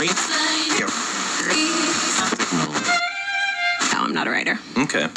No, I'm not a writer. Okay.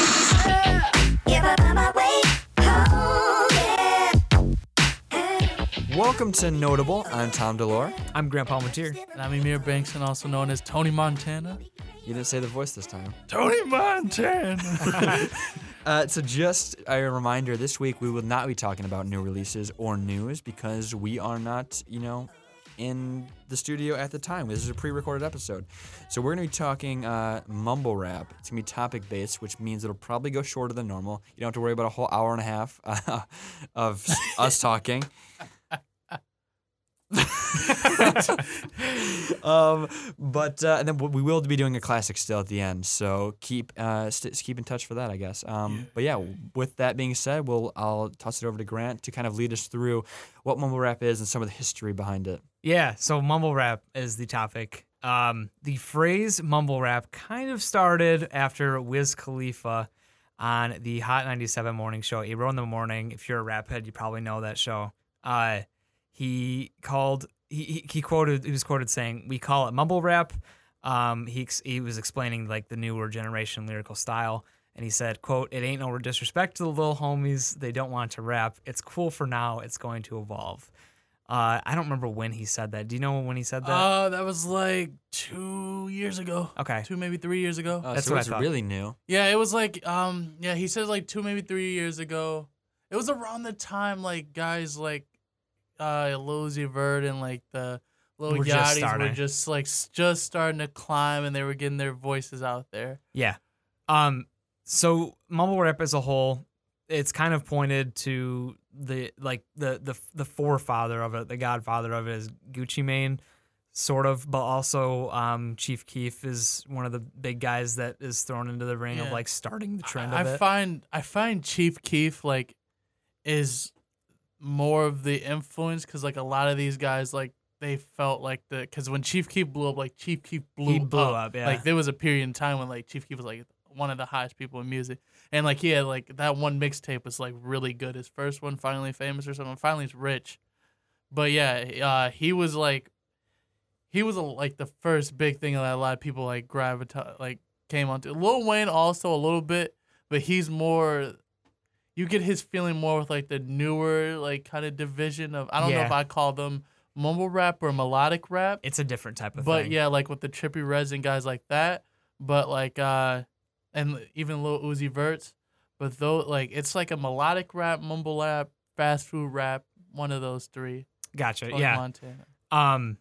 Welcome to Notable. I'm Tom Delore. I'm Grant Palmentier. And I'm Emir and also known as Tony Montana. You didn't say the voice this time. Tony Montana. Uh, so, just a reminder this week we will not be talking about new releases or news because we are not, you know, in the studio at the time. This is a pre recorded episode. So, we're to be talking uh, mumble rap. It's to be topic based, which means it'll probably go shorter than normal. You don't have to worry about a whole hour and a half uh, of us talking. um, but uh, and then we will be doing a classic still at the end. So keep uh, st- keep in touch for that, I guess. Um, But yeah, with that being said, we'll I'll toss it over to Grant to kind of lead us through what mumble rap is and some of the history behind it. Yeah, so mumble rap is the topic. Um, the phrase mumble rap kind of started after Wiz Khalifa on the Hot 97 morning show, Ebro in the Morning. If you're a rap head, you probably know that show. Uh, he called, he, he, he quoted, he was quoted saying, We call it mumble rap. Um, he, he was explaining like the newer generation lyrical style. And he said, quote, it ain't no disrespect to the little homies. They don't want to rap. It's cool for now. It's going to evolve. Uh, I don't remember when he said that. Do you know when he said that? uh, that was like two years ago. okay. Two, maybe three years ago. Oh, That's so what I thought. really new. yeah, it was like, um, yeah, he said like two, maybe three years ago. It was around the time like guys like uh Uzi Vert and like the Lil Were just were just like just starting to climb and they were getting their voices out there. Yeah. Um. So mumble rap as a whole, it's kind of pointed to the like the the the forefather of it, the godfather of it is Gucci Mane, sort of, but also um Chief Keef is one of the big guys that is thrown into the ring of like starting the trend I, of I it. find I find Chief Keef like is more of the influence because like a lot of these guys like they felt like the because when Chief Keef blew up like Chief Keef blew, He blew up, yeah. like there was a period in time when like Chief Keef was like one of the highest people in music. And like he had like that one mixtape was like really good. His first one finally famous or something. Finally is rich. But yeah uh he was like he was a, like the first big thing that a lot of people like gravitate like came onto. Lil Wayne also a little bit but he's more you get his feeling more with like the newer like kind of division of I don't know if I call them mumble rap or melodic rap it's a different type of but thing. yeah, like with the trippy resin guys like that. But like uh and even little Uzi Verts. But though like it's like a melodic rap, mumble rap, fast food rap, one of those three. Gotcha. Yeah. Montana. Um,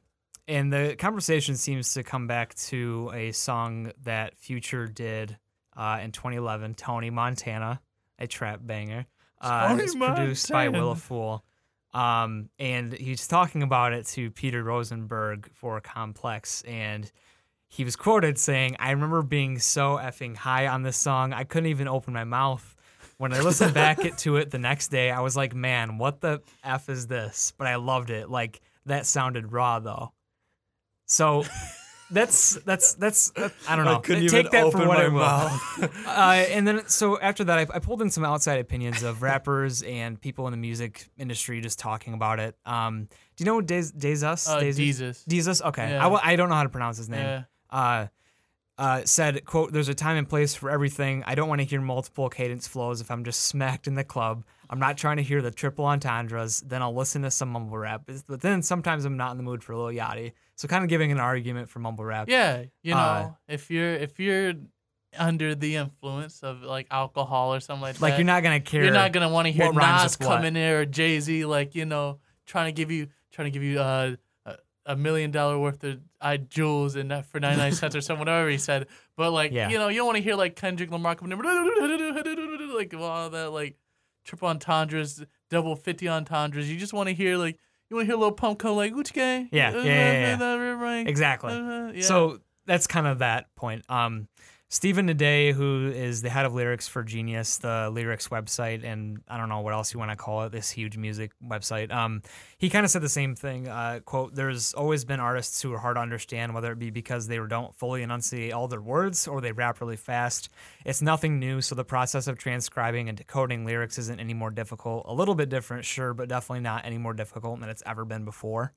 and the conversation seems to come back to a song that Future did uh, in 2011, Tony Montana, a trap banger. Uh, it's produced by. Will-A-Fool. Um, and he's talking about it to Peter Rosenberg for Complex. And he was quoted saying, I remember being so effing high on this song, I couldn't even open my mouth. When I listened back to it the next day, I was like, man, what the F is this? But I loved it. Like, that sounded raw, though. So. That's that's that's that, I don't know. couldn't Take even that for open what my it will. mouth. uh, and then so after that, I, I pulled in some outside opinions of rappers and people in the music industry just talking about it. Um, do you know Dez Desus? Uh Jesus. Desus? Okay. Yeah. I, wa- I don't know how to pronounce his name. Yeah. Uh, uh, said, quote, there's a time and place for everything. I don't want to hear multiple cadence flows if I'm just smacked in the club. I'm not trying to hear the triple entendres. Then I'll listen to some mumble rap. But then sometimes I'm not in the mood for a little Yachty. So kind of giving an argument for mumble rap. Yeah. You know, Uh, if you're if you're under the influence of like alcohol or something like, Like that. Like you're not gonna care. You're not gonna want to hear Nas come in or Jay Z, like you know, trying to give you trying to give you uh, a, a million dollar worth of uh, jewels and that for ninety nine cents or something, whatever he said. But like Yeah. you know, you don't want to hear like Kendrick Lamar coming in, like all that like triple entendres, double fifty entendres. You just want to hear like you want to hear a Lil Pump come like Gucci Gang. Yeah, yeah, yeah, yeah. Exactly. Uh. So that's kind of that point. Um, Stephen Today, who is the head of lyrics for Genius, the lyrics website, and I don't know what else you want to call it, this huge music website. Um, he kind of said the same thing. Uh, quote: "There's always been artists who are hard to understand, whether it be because they don't fully enunciate all their words or they rap really fast. It's nothing new, so the process of transcribing and decoding lyrics isn't any more difficult. A little bit different, sure, but definitely not any more difficult than it's ever been before."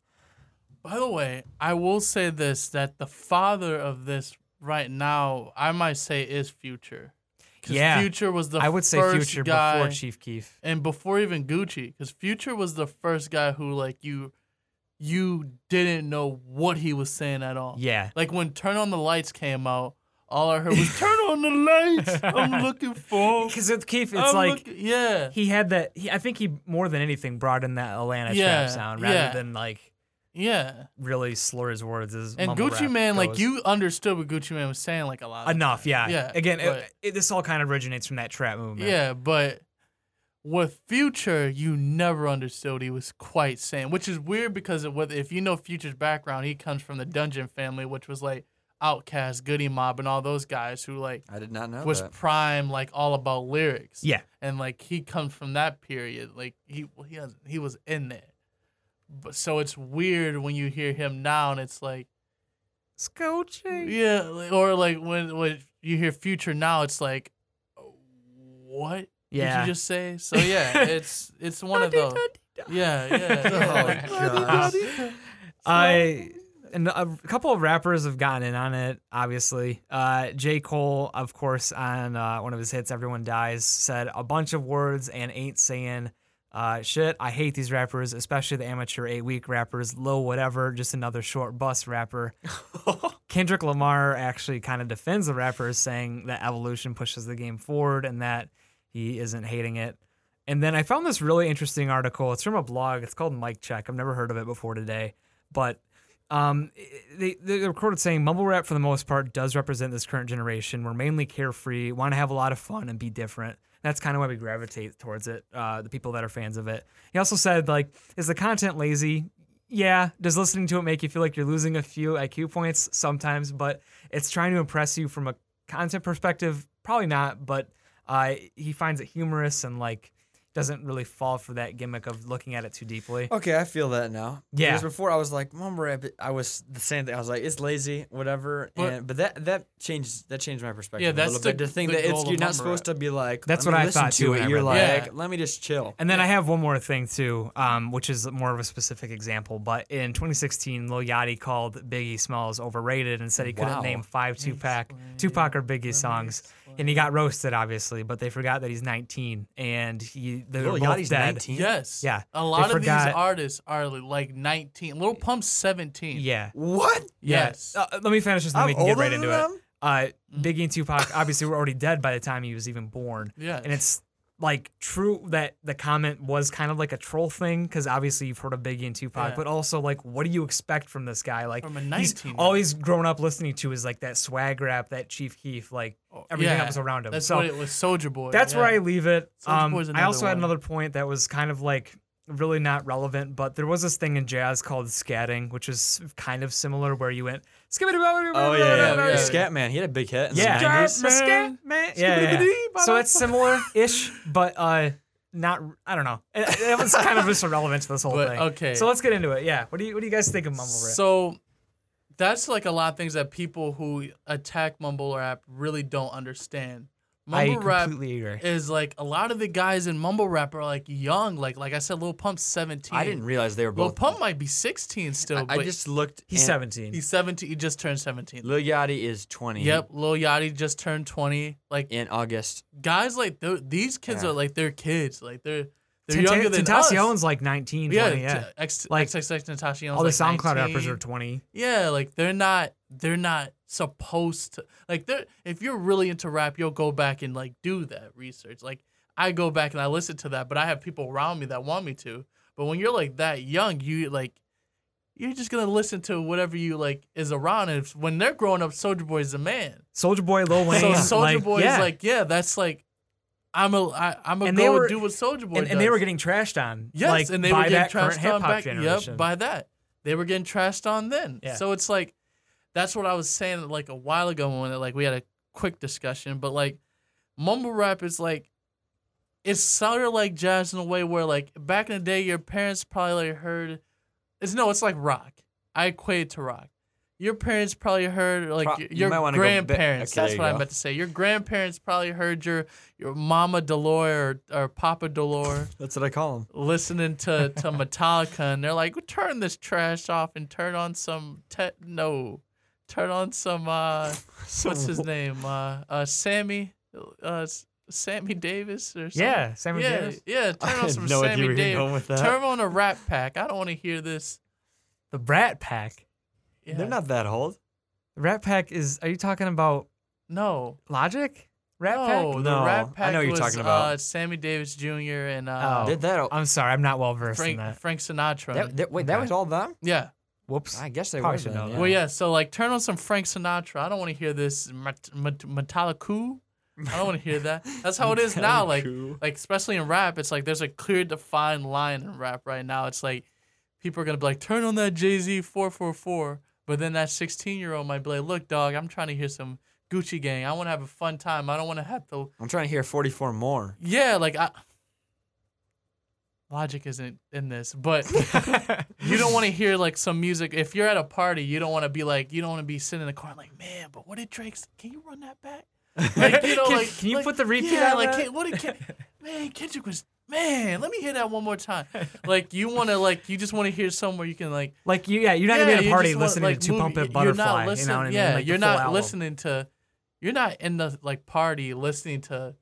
By the way, I will say this that the father of this right now, I might say is Future. Yeah. Future was the I would say Future guy, before Chief Keef. and before even Gucci, because Future was the first guy who like you, you didn't know what he was saying at all. Yeah. Like when Turn on the Lights came out, all I heard was Turn on the lights. I'm looking for. Because with Keef, it's I'm like look- yeah. he had that. He, I think he more than anything brought in that Atlanta Yeah, trap sound rather yeah. than like Yeah. really slur his words. As And mumble Gucci rap Man, like you understood what Gucci Mane was saying, like a lot. Of enough. Yeah. Yeah, Again, but- it, this all kind of originates from that trap movement. Yeah, but with Future, you never understood what he was quite saying, which is weird because of what if you know Future's background, he comes from the Dungeon family, which was like OutKast, Goodie Mob, and all those guys who like I did not know was that. prime, like all about lyrics. Yeah. and like he comes from that period. Like he he has he was in there. But so it's weird when you hear him now, and it's like. Scoochie. Yeah, or like when when you hear Future now, it's like, what Yeah. did you just say? So yeah, it's it's one of those. Yeah, yeah. yeah. Oh, gosh. I and a couple of rappers have gotten in on it. Obviously, uh, J. Cole, of course, on uh, one of his hits, "Everyone Dies," said a bunch of words and ain't saying uh, shit. I hate these rappers, especially the amateur eight week rappers. Low whatever, just another short bus rapper. Kendrick Lamar actually kind of defends the rappers, saying that evolution pushes the game forward and that he isn't hating it. And then I found this really interesting article. It's from a blog. It's called Mike Check. I've never heard of it before today, but um, they they recorded saying mumble rap for the most part does represent this current generation. We're mainly carefree, want to have a lot of fun and be different. That's kind of why we gravitate towards it. Uh, the people that are fans of it. He also said like, is the content lazy? Yeah. Does listening to it make you feel like you're losing a few IQ points sometimes? But it's trying to impress you from a content perspective. Probably not. But uh, he finds it humorous and like doesn't really fall for that gimmick of looking at it too deeply. Okay, I feel that now. Yeah. Because before I was like, mumble rap. I was the same thing. I was like, it's lazy, whatever. But- and but that that changed that changed my perspective. Yeah, a that's little bit. the- To think the that it's you're not supposed rap. to be like. That's let what me I thought, to too, it. You're like. Yeah. let me just chill. And then I have one more thing too, um, which is more of a specific example. But in 2016, Lil Yachty called Biggie Smalls overrated and said he couldn't Wow. name five Tupac, Tupac or Biggie songs, and he got roasted obviously. But they forgot that he's 19 and he they were Lil both Yachty's dead. 19. Yes. Yeah, A they lot of forgot- these artists are like 19. Lil Pump's 17. Yeah. What? Yes. Uh, let me finish this, and then I'm we can get older right than into it. them? Uh, Biggie and Tupac obviously were already dead by the time he was even born. Yes. And it's like true that the comment was kind of like a troll thing because obviously you've heard of Biggie and Tupac, Yeah. but also like what do you expect from this guy? Like From a he's 19 all he's grown up listening to is like that swag rap, that Chief Keef, like everything Oh, Yeah, that was around him. That's so what it was. Soulja Boy. that's yeah. where I leave it. Um, I also had another point that was kind of like really not relevant, but there was this thing in jazz called scatting, which is kind of similar where you went Oh yeah, yeah, yeah, yeah. Scat Man. He had a big hit. In yeah, the 90s. Scat man. Yeah, yeah. So it's similar-ish, but uh, not. I don't know. It, it was kind of just irrelevant to this whole But, thing. okay. So let's get into it. Yeah. What do you What do you guys think of mumble rap? So that's like a lot of things that people who attack mumble rap really don't understand. I Mumble rap completely agree. is like a lot of the guys in mumble rap are like young. Like like I said, Lil Pump's 17. I didn't realize they were both. Lil both. Pump might be 16 still, I, I but just looked. He's and 17. he's 17. He just turned 17. Lil Yachty is 20. Yep, Lil Yachty just turned 20. Like In August. guys like they're- these kids Yeah. are like they're kids. Like they're they're Tenta- younger than us. Tentacion's like 19, yeah, 20, yeah. t- X, Like, XXX Tentacion's All the like SoundCloud 19. rappers are 20. Yeah, like they're not they're not supposed to like they're if you're really into rap, you'll go back and like do that research. Like I go back and I listen to that, but I have people around me that want me to. But when you're like that young, you like you're just gonna listen to whatever you like is around. And if, when they're growing up, Soulja Boy's a man. Soulja Boy, Lil Wayne. So Soldier like, Boy yeah. is like, yeah, that's like I'm a I, I'm a And go they were- do what Soulja Boy and, does. and they were getting trashed on. Yes, like, and they by were getting trashed on back. generation. Yep, by that. They were getting trashed on then. Yeah. So it's like that's what I was saying like a while ago when like we had a quick discussion, but like mumble rap is like it's sort of like jazz in a way where like back in the day your parents probably like heard it's no, it's like rock. I equate it to rock. your parents probably heard like Pro- your- you your might wanna go ba- grandparents. okay, that's what I go. meant to say. Your grandparents probably heard your your mama Dolore or, or Papa Dolore That's what I call them. listening to to Metallica, and they're like, "Turn this trash off and turn on some te- no, turn on some uh, what's his name? Uh, uh, Sammy, uh, Sammy Davis or something. Yeah, Sammy yeah, Davis. yeah. Turn on had some no idea Sammy you were Davis. going with that. Turn on a Rat Pack. I don't want to hear this. The Rat Pack. Yeah. They're not that old. The Rat Pack is. Are you talking about No. Logic? Rat no, Pack? No, I Rat Pack I know what you're was, talking about. Uh, Sammy Davis Jr. and uh, Oh. Did that? I'm sorry, I'm not well versed in Frank that. Frank Sinatra. that, that- wait, that was all them? yeah. Whoops. I guess they Probably were. should know that. yeah. Well, yeah. So like, turn on some Frank Sinatra. I don't want to hear this Mat- Mat- Metallica. I don't want to hear that. That's how it is now. Like, like especially in rap, it's like there's a clear defined line in rap right now. It's like people are gonna be like, turn on that Jay Z four four four, but then that sixteen year old might be like, look, dog, I'm trying to hear some Gucci Gang. I want to have a fun time. I don't want to have to. I'm trying to hear 44 more. Yeah, like I. Logic isn't in this, but you don't want to hear like some music. If you're at a party, you don't want to be like, you don't want to be sitting in the car like, man, but what did Drake? Can you run that back? Like, you know, Can- like, can you like, put the repeat yeah, on like? Ken- what did man? Kendrick was man. Let me hear that one more time. Like you want to like you just want to hear somewhere you can like Like you, yeah, you're not yeah, gonna be at a party just wanna, listening like, to Two Pump It Butterfly. You know what I mean? Yeah, Like you're not album. listening to. You're not in the like party listening to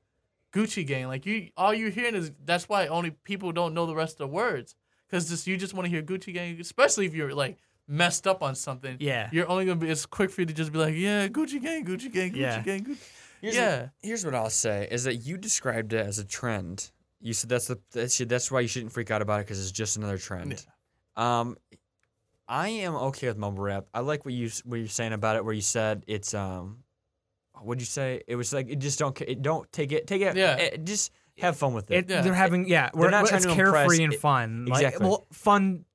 Gucci Gang. Like you, all you're hearing is that's why only people don't know the rest of the words because just you just want to hear Gucci Gang, especially if you're like messed up on something. Yeah. you're only gonna be. It's quick for you to just be like, yeah, Gucci Gang, Gucci Gang, Gucci Yeah. Gang. Gucci. Here's Yeah. What, here's what I'll say is that you described it as a trend. You said that's the that's, that's why you shouldn't freak out about it because it's just another trend. Um, I am okay with mumble rap. I like what you s- what you're saying about it, where you said it's um, what'd you say? It was like it just don't it don't take it take it Yeah. it- just have fun with it. It, Yeah. They're having yeah, we're not not trying it's to impress. carefree and It- fun. Like, exactly. well, fun.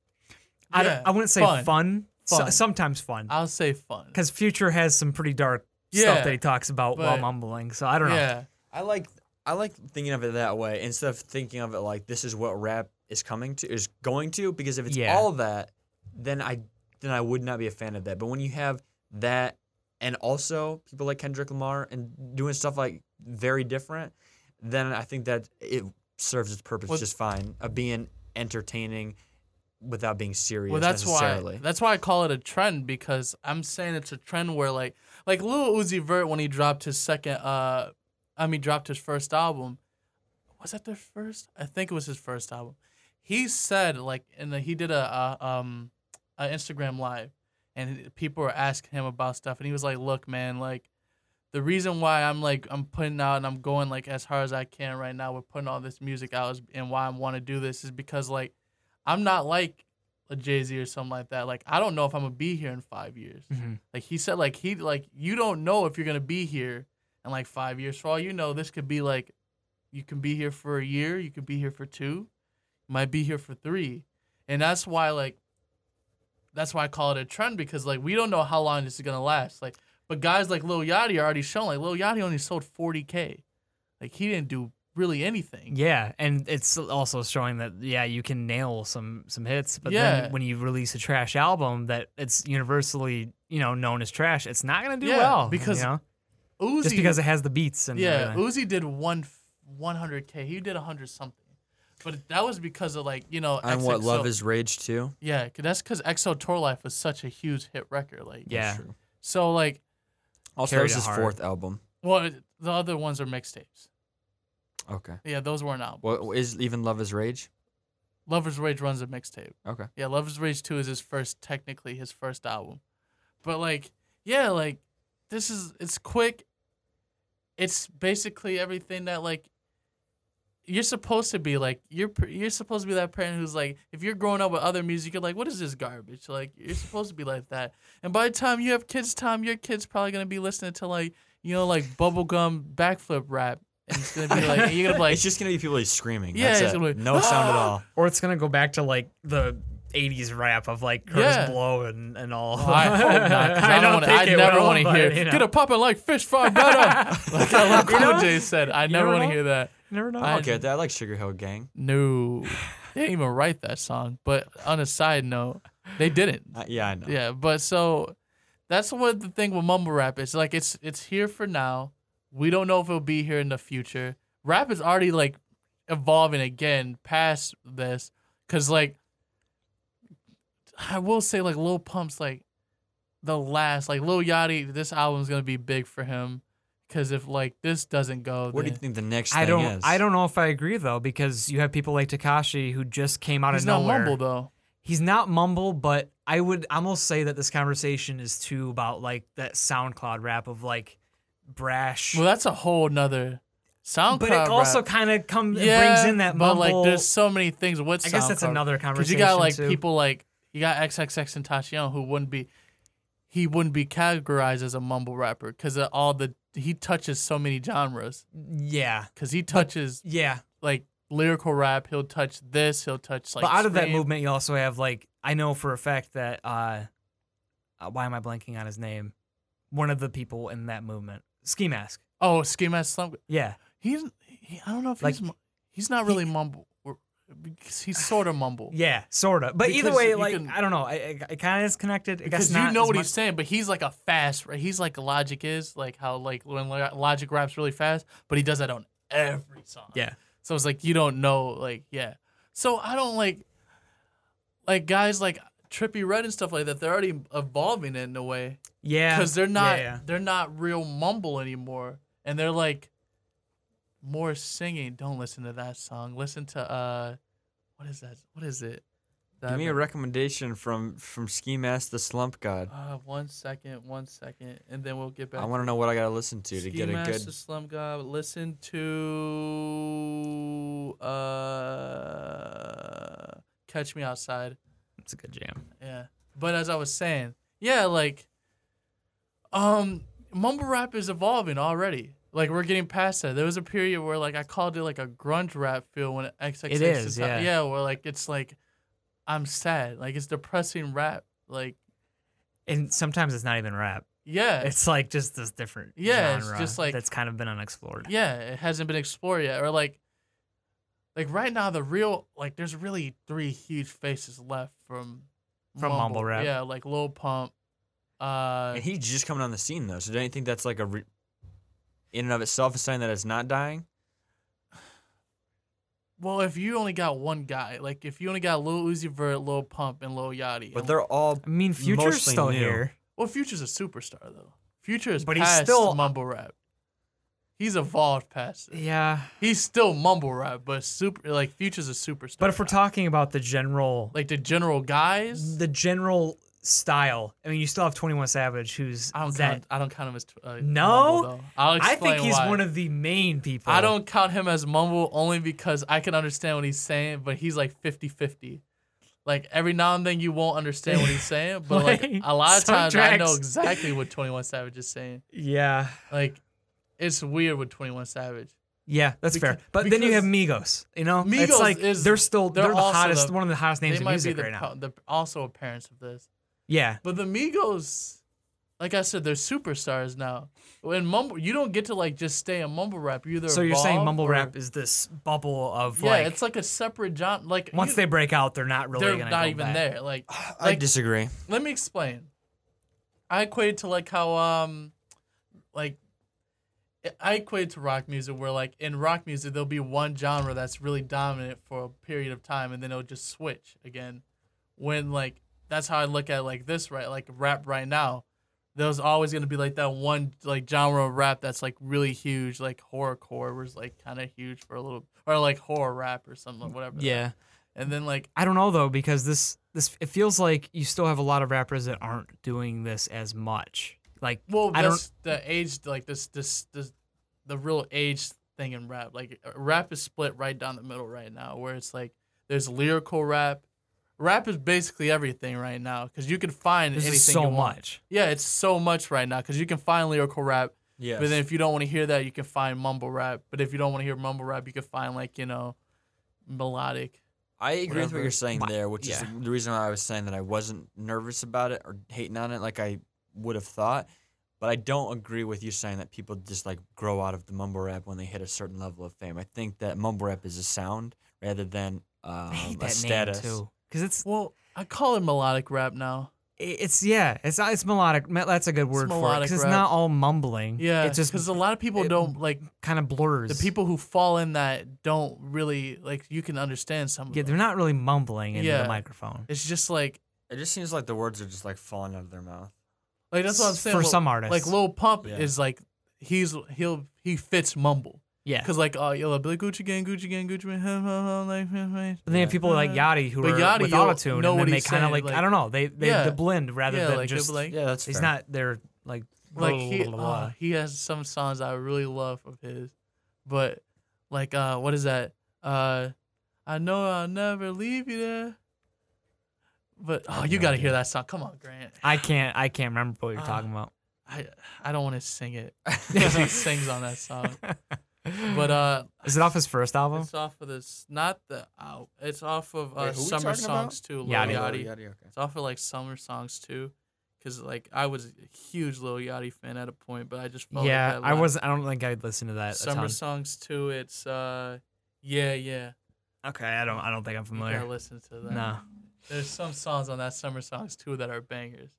I, Yeah, I wouldn't say fun. fun. so- sometimes fun. I'll say fun. Because Future has some pretty dark Yeah, stuff that he talks about while mumbling. So I don't know. Yeah, I like I like thinking of it that way instead of thinking of it like this is what rap is coming to is going to because if it's Yeah. all that then I then I would not be a fan of that. But when you have that and also people like Kendrick Lamar and doing stuff like very different, then I think that it serves its purpose Well- just fine of being entertaining without being serious Well, that's why that's why I call it a trend because I'm saying it's a trend where like like Lil Uzi Vert when he dropped his second uh I mean dropped his first album. Was that their first? I think it was his first album. He said like and he did a, a um a Instagram live and people were asking him about stuff and he was like, "Look, man, like the reason why I'm like I'm putting out and I'm going like as hard as I can right now with putting all this music out is, and why I want to do this is because like I'm not like a Jay Z or something like that. Like I don't know if I'm gonna be here in five years. Mhm. Like he said, like he like you don't know if you're gonna be here in like five years. For all you know, this could be like you can be here for a year, you could be here for two, you might be here for three, and that's why like that's why I call it a trend because like we don't know how long this is gonna last. Like, but guys like Lil Yachty are already shown like Lil Yachty only sold 40k, like he didn't do really anything. Yeah, and it's also showing that yeah, you can nail some some hits, but Yeah. then when you release a trash album that it's universally you know known as trash, it's not gonna do Yeah, well because you know? Uzi, just because it has the beats and Yeah, everything. Uzi did one 100k. He did 100 something, but that was because of like you know. and what love XXL is rage too. Yeah, 'cause that's because XO Tour Llif3 was such a huge hit record. Like Yeah. True. So like, Also, that was his hard. fourth album. well, the other ones are mixtapes. Okay. Yeah, those weren't albums. What is even love is rage? Luv Is Rage runs a mixtape. Okay. Yeah, Luv Is Rage 2 is his first, technically his first album. But like, yeah, like this is it's quick. It's basically everything that like you're supposed to be like you're you're supposed to be that parent who's like if you're growing up with other music you're like what is this garbage like you're supposed to be like that and by the time you have kids time your kids probably gonna be listening to like you know like bubblegum backflip rap and it's gonna be like you're gonna be like it's just gonna be people like screaming. Yeah, That's it. gonna be, no sound at all. or it's gonna go back to like the. 80s rap of like Kurtis Yeah. Blow and, and all. Oh, I hope not. 'cause I, don't wanna, I never want to hear you know. "Get a poppin' like fish fry better." like I love You know? Cool said. I never never want to hear that. You never know. I- Okay, I like Sugarhill Gang. No, they didn't even write that song. But on a side note, they didn't. Uh, yeah, I know. Yeah, but so That's what the thing with mumble rap is. Like it's it's here for now. We don't know if it'll be here in the future. Rap is already like evolving again past this, cause like I will say like Lil Pump's like the last like Lil Yachty. This album's gonna be big for him, cause if like this doesn't go, What do you then think the next I thing don't. is? I don't know if I agree though, because you have people like Tekashi who just came out he's of not nowhere. mumble though. He's not mumble, but I would almost say that this conversation is too about like that SoundCloud rap of like brash. Well, that's a whole nother SoundCloud. but it also rap. kind of comes. yeah, brings in that but mumble. like there's so many things with I guess that's SoundCloud. another Because conversation you got like too. people like you got XXXTentacion who wouldn't be, he wouldn't be categorized as a mumble rapper because of all the he touches so many genres. Yeah, Because he touches yeah. like lyrical rap, he'll touch this, he'll touch like. but out of that scream. movement, you also have like I know for a fact that uh, uh, why am I blanking on his name? One of the people in that movement, Ski Mask. Oh, Ski Mask Slump. Yeah, He's he, I don't know if Like, he's mu- he's not really mumble. Because he's sort of mumble. yeah, sort of. But either way, like can- I don't know, I, I, it kind of is connected. I guess Because you know what much- he's saying, but he's like a fast. right? He's like Logic is, like how like when Logic raps really fast, but he does that on every song. Yeah. So it's like you don't know, like yeah. So I don't like, like guys like Trippie Redd and stuff like that. They're already evolving it in a way Yeah, because they're not Yeah, yeah. they're not real mumble anymore, and they're like more singing. Don't listen to that song. Listen to uh, what is that? What is it? Give me a recommendation from from Ski Mask the Slump God. Uh, one second, one second, and then we'll get back. I want to know what I gotta listen to to Ski get a Master the Slump God. Listen to uh, Catch Me Outside. It's a good jam. Yeah, but as I was saying, yeah, like, um, mumble rap is evolving already. Like we're getting past that. There was a period where like I called it like a grunge rap feel when XXX It is, yeah. yeah, where like it's like I'm sad, like it's depressing rap, like And sometimes it's not even rap. yeah, It's like just this different Yeah, it's just like- that's kind of been unexplored. yeah, it hasn't been explored yet. Or like, like right now, the real like, there's really three huge faces left from From mumble rap. Yeah, like Lil Pump. Uh, And he's just coming on the scene though, so don't you think that's like a, re- in and of itself, a sign that it's not dying? well, if you only got one guy, like if you only got Lil Uzi Vert, Lil Pump, and Lil Yachty, But and- they're all I mean, Future's Mostly still new. here. well, Future's a superstar though. Future is But he's still- uh, mumble rap. He's evolved past it. Yeah. He's still mumble rap, but super like Future's a superstar. But if we're now. talking about the general, like the general guys, the general style, I mean, you still have Twenty One Savage, who's I don't that. count. I don't count him as. tw- Uh, No? mumble. I think he's why. one of the main people. I don't count him as mumble only because I can understand what he's saying, but he's like 50-50. Like every now and then you won't understand what he's saying, but like Like, a lot of times I know exactly what Twenty One Savage is saying. Yeah. Like it's weird with Twenty One Savage. Yeah, that's fair. But then you have Migos. You know, it's Migos like is- they're still they're they're, the hottest, the- one of the hottest names in music the, right now. the also parents of this. Yeah, But the Migos, like I said, they're superstars now. In mumble, you don't get to like just stay in mumble rap. You either so you're saying mumble or- rap is this bubble of Yeah, like, it's like a separate genre. Like once you- they break out, they're not really they're gonna not go even back. there. Like I Like- disagree. let me explain. I equate it to like how um like I equate to rock music where like in rock music there'll be one genre that's really dominant for a period of time and then it'll just switch again. When like that's how I look at like this right like rap right now. There's always gonna be like that one like genre of rap that's like really huge, like horrorcore was like kind of huge for a little, or like horror rap or something, whatever. Yeah, And then like I don't know though because this this it feels like you still have a lot of rappers that aren't doing this as much. Like, Well, I don't- the age, like this, this, this, the real age thing in rap. Like rap is split right down the middle right now, where it's like there's lyrical rap. Rap is basically everything right now because you can find this anything is so you want. much. Yeah, it's so much right now because you can find lyrical rap. Yes. But then if you don't want to hear that, you can find mumble rap. But if you don't want to hear mumble rap, you can find like you know, melodic. I agree with what you're saying there, which yeah. is the reason why I was saying that I wasn't nervous about it or hating on it like I would have thought. But I don't agree with you saying that people just like grow out of the mumble rap when they hit a certain level of fame. I think that mumble rap is a sound rather than um, I hate a that status. name too because it's Well, I call it melodic rap now. It's yeah, it's it's melodic. That's a good word for it because it's rap. not all mumbling. Yeah, it's just because a lot of people it- don't like kind of blurs. the people who fall in that don't really like. You can understand some. Of yeah, them. they're not really mumbling into Yeah. the microphone. It's just like It just seems like the words are just like falling out of their mouth. like that's what I'm saying. for Lil- some artists. like Lil Pump Yeah. is like he's he'll he fits mumble Yeah, because like oh you'll be like Gucci gang Gucci gang Gucci gang like, hum. then you have people like Yachty who But are Yachty, with you'll autotune, and then they kind of like, like- I don't know they they, Yeah. they blend rather yeah than like just be like Yeah, that's he's fair. not they're like like he blah, blah, blah. uh, he has some songs I really love of his, but like uh what is that uh I know I'll never leave you there. But oh, you no got to hear that song. Come on, Grant. I can't I can't remember what you're Ah. talking about. I I don't want to sing it because he sings on that song. But uh, Is it off his first album? it's off of this, not the out. It's off of uh, Wait, summer talking about? songs too. Lil Yachty. Yachty. Yachty, okay. It's off of like summer songs too, because like I was a huge Lil Yachty fan at a point, but I just felt yeah, like I was. I don't think I'd listen to that. a summer ton. songs too. It's uh, yeah, yeah. Okay, I don't. I don't think I'm familiar. gotta listen to that. No. There's some songs on that summer songs too that are bangers,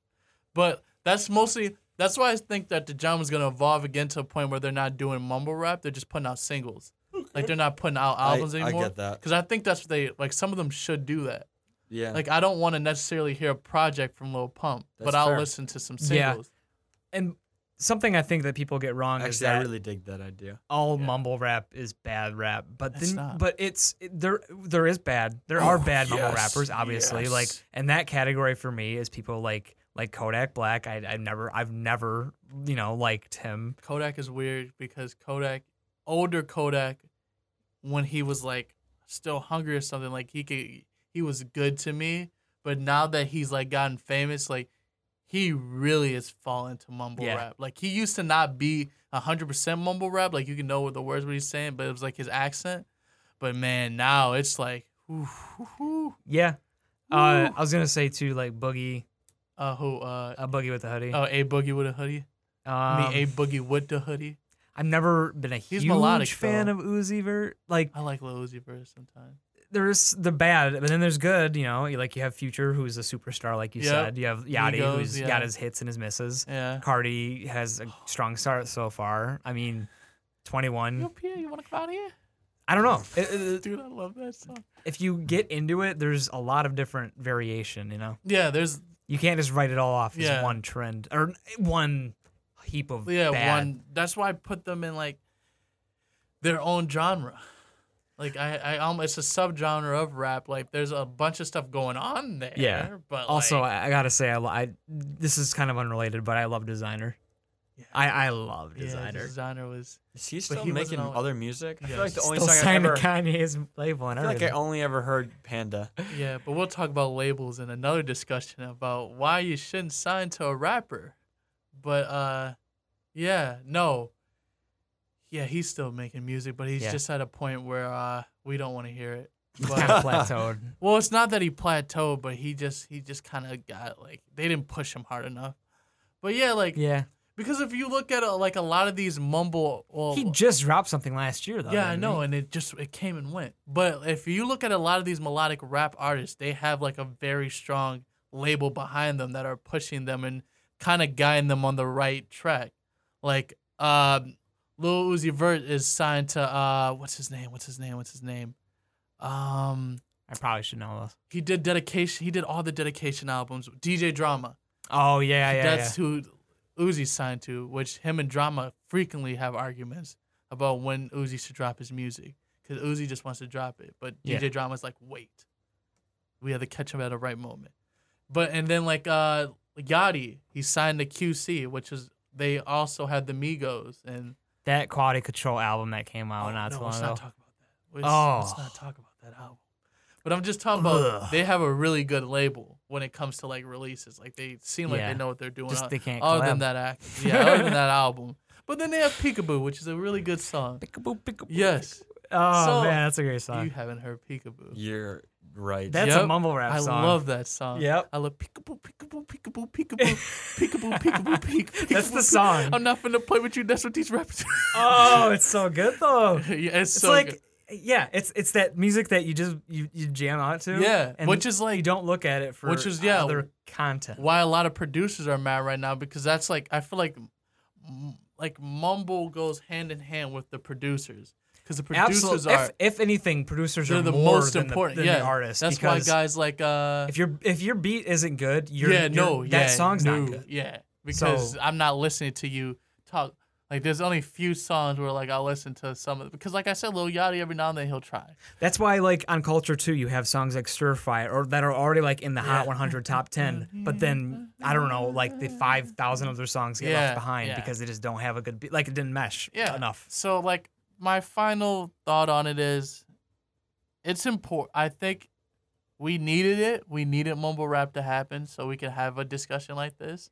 but that's mostly that's why I think that the genre's gonna evolve again to a point where they're not doing mumble rap. They're just putting out singles. Like they're not putting out I- albums I anymore. get that. Because I think that's what they like. Some of them should do that. Yeah. Like I don't want to necessarily hear a project from Lil Pump, but That's I'll fair. listen to some singles. Yeah. singles. And something I think that people get wrong is Actually, I really dig that idea. all Yeah. mumble rap is bad rap, but It's then, not. but it's it- there. There is bad. There are Oh, bad mumble rappers, obviously. Like, and that category for me is people like like Kodak Black. I I've never I've never you know liked him. Kodak is weird because Kodak, older Kodak, when he was like still hungry or something, like he could he was good to me. But now that he's like gotten famous, like he really is falling to mumble Yeah. rap. Like he used to not be hundred percent mumble rap. Like you can know what the words what he's saying, but it was like his accent. But man, now it's like, ooh, ooh, ooh. Yeah. Uh, I was gonna say too, like Boogie, uh, who, uh, a Boogie with a hoodie. oh, a boogie with a hoodie. um, Me, a boogie with the hoodie. I've never been a He's huge melodic, fan though. of Uzi Vert. Like I like Lil Uzi Vert sometimes. there's the bad, but then there's good. You know, You- like you have Future, who's a superstar, like you Yep. said. You have Yachty, Migos, who's yeah. got his hits and his misses. Yeah. Cardi has a strong start so far. I mean, 21. Yo, Pierre, you want to come out here? I don't know. It- it- Dude, I love that song. if you get into it, there's a lot of different variation. You know, Yeah, there's you can't just write it all off as Yeah. one trend or one heap of yeah bad. one. That's why I put them in like their own genre. Like I, I almost it's a subgenre of rap. Like there's a bunch of stuff going on there. Yeah. But Also, like, I, I gotta say, I, I this is kind of unrelated, but I love Desiigner. Yeah. I I love yeah, Desiigner. Desiigner was. Is he still he making all- other music? I feel Yeah. like the only Still song I signed ever. to Kanye's label and I feel like I only ever heard Panda. Yeah, but we'll talk about labels in another discussion about why you shouldn't sign to a rapper. But uh yeah, no. Yeah, he's still making music, but he's Yeah. just at a point where uh we don't want to hear it. But plateaued. well, it's not that he plateaued, but he just he just kind of got like they didn't push him hard enough. But yeah, like Yeah, because if you look at uh like a lot of these mumble well, he just dropped something last year though. yeah, I know, and it just it came and went. But if you look at a lot of these melodic rap artists, they have like a very strong label behind them that are pushing them and kind of guiding them on the right track. Like um Lil Uzi Vert is signed to uh what's his name? What's his name? What's his name? Um I probably should know this. he did dedication he did all the dedication albums. DJ Drama. Oh yeah, yeah, That's who Uzi signed to, which him and Drama frequently have arguments about when Uzi should drop his music. Because Uzi just wants to drop it. But Yeah. DJ Drama's like, wait. We have to catch him at the right moment. But and then like uh Yachty, he signed to QC, which is they also had the Migos and. That Quality Control album that came out Oh, not no, too let's not talk about that. Let's, let's Oh. not talk about that album. But I'm just talking about Ugh. they have a really good label when it comes to like releases. Like they seem like Yeah. they know what they're doing. Just o- they can't other than that act, yeah, other than that album. But then they have Peekaboo, which is a really good song. Peekaboo, peekaboo, Yes, Oh So, man, that's a great song. you haven't heard Peekaboo. You're right. That's a mumble rap I song. I love that song. Yep. I love peekaboo, peekaboo, peekaboo, peekaboo, peekaboo, peekaboo, peek. That's the song. I'm not finna play with you. That's what these rappers. Oh, it's so good though. yeah, it's, It's so like good. Yeah, it's it's that music that you just you, you jam out to. Yeah, and which is like- you don't look at it for which is, yeah, other content. why a lot of producers are mad right now because that's like I feel like like mumble goes hand in hand with the producers because the producers Absolutely. are If, if anything, producers they're the more most than important. The, than yeah, the artists. That's why guys like uh if your if your beat isn't good, you're, yeah you're- no that yeah song's no, not good. Yeah, because So- I'm not listening to you talk. Like there's only a few songs where like I'll listen to some of it because like I said, Lil Yachty every now and then he'll try. That's why, like on Culture too, you have songs like Stir Fry or that are already like in the Hot Yeah. 100 top 10. But then I don't know, like the 5,000 of their songs get Yeah, left behind yeah. because they just don't have a good beat. Like it didn't mesh enough. So like my final thought on it is it's important I think we needed it. We needed mumble rap to happen so we could have a discussion like this.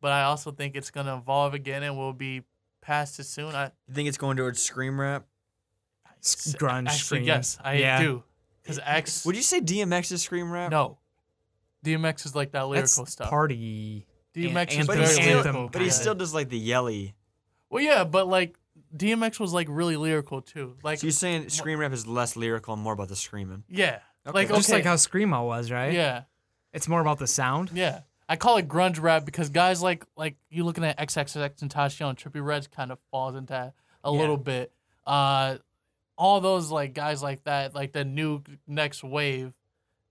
But I also think it's gonna evolve again and we'll be past it soon. I You think it's going towards scream rap? S- grunge, actually scream. yes, I Yeah. do. Because X Would you say DMX is scream rap? no. DMX is like that lyrical That's stuff. party. DMX an- is but very he anthem, still, lyrical. but he yeah. still does like the yelly. Well yeah, but like DMX was like really lyrical too. Like So you're saying scream rap is less lyrical and more about the screaming? yeah. Okay. Like okay. Just like how Screamo was, right? yeah. It's more about the sound. Yeah. I call it grunge rap because guys like like you looking at XXX and Trippie Redd's kind of falls into that a Yeah. little bit. Uh all those like guys like that, like the new next wave,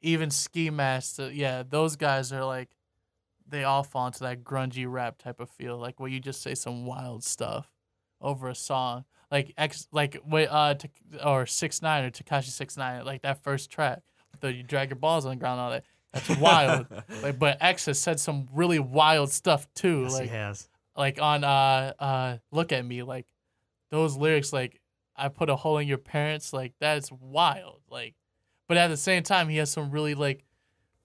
even Ski Mask, uh, yeah, those guys are like they all fall into that grungy rap type of feel, like where you just say some wild stuff over a song. Like X like wait uh or six nine or Tekashi six nine, like that first track. The you drag your balls on the ground and all that. That's wild. like but X has said some really wild stuff too. Yes, like he has. like on uh uh look at me like those lyrics like i put a hole in your parents like that's wild like but at the same time he has some really like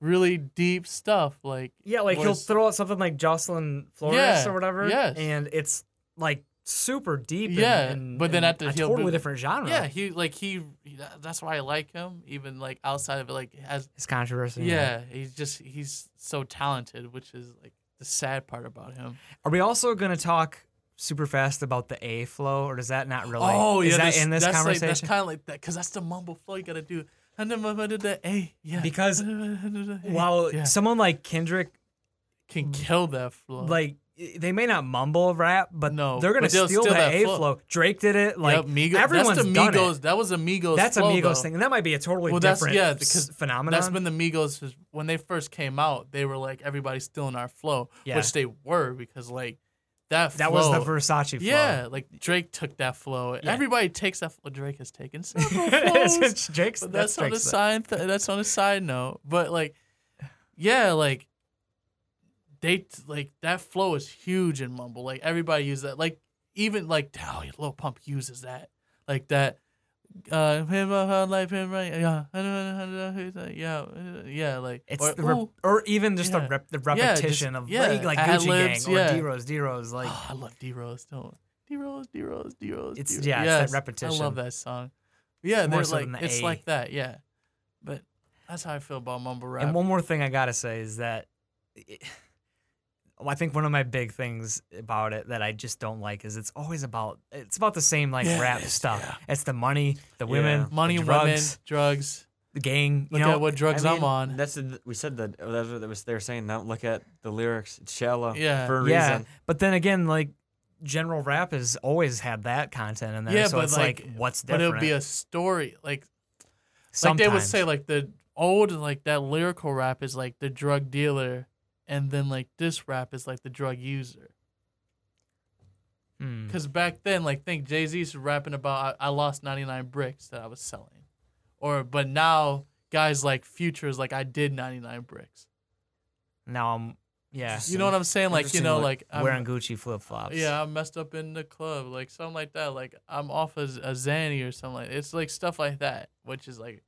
really deep stuff like Yeah, like he'll throw out something like Jocelyn Flores Yeah, or whatever. yes. And it's like super deep. Yeah, and, but then at the- a totally different genre. yeah he like he he- that's why i like him even like outside of it like has His controversy. yeah he's just he's so talented which is like the sad part about him Are we also going to talk super fast about the A flow, or does that not really? Oh is yeah, that that's- in this that's conversation? Like, that's kind of like that because that's the mumble flow you gotta do. And then the A, yeah. Because While yeah. someone like Kendrick, can kill that flow. like they may not mumble rap, but No, they're gonna steal steal that, that A flow. flow. Drake did it. Like yep, Migos, everyone's that's the done it. That was a Migos. That's a Migos though. thing, and that might be a totally Well, that's different yeah, because phenomenon. That's been the Migos when they first came out. They were like everybody's stealing our flow, Yeah. which they were because like that. Flow, that was the Versace flow. Yeah, like Drake took that flow. Yeah. Everybody takes that. flow. Drake has taken several flows. Drake's. But that's that's, on a side. Th- that's on a side note. But like, yeah, like they like that flow is huge in mumble. Like everybody uses that. Like even like oh, Lil Pump uses that. Like that. Uh, him uh, life him right yeah yeah yeah like It's or, the ooh, or even just the rep- the Yeah, just- repetition of yeah, like, like Gucci libs, Gang or yeah. D Rose, D Rose. Like oh, I love D Rose don't D Rose D Rose D Rose It's- D-Rose. yeah, it's that Yes, I love that song yeah More they're so like the it's A. like that yeah but that's how I feel about mumble rap And one more thing I gotta say is that it- I think one of my big things about it that I just don't like is it's always about it's about the same like Yeah, rap it is, stuff. yeah. It's the money, the Yeah. women, money, the women, drugs, drugs. the gang. You Look know, at what drugs I I mean, am on. That's the, we said that. That's what they was they were saying. Don't look at the lyrics. It's shallow. Yeah. For a yeah. reason. But then again, like general rap has always had that content in there. Yeah, so but it's like, like- what's But it would be a story. Like Sometimes. like they would say like the old like that lyrical rap is like the drug dealer, and then like this rap is like the drug user. Hmm. Because back then, like think Jay Z's rapping about I, I lost ninety nine bricks that I was selling, or but now guys like Future is like I did ninety nine bricks. now I'm yeah You know what I'm saying? Like you know like, I'm, wearing Gucci flip flops. Yeah, I messed up in the club, like something like that. Like I'm off as a Zanny or something like. It's like stuff like that, which is like,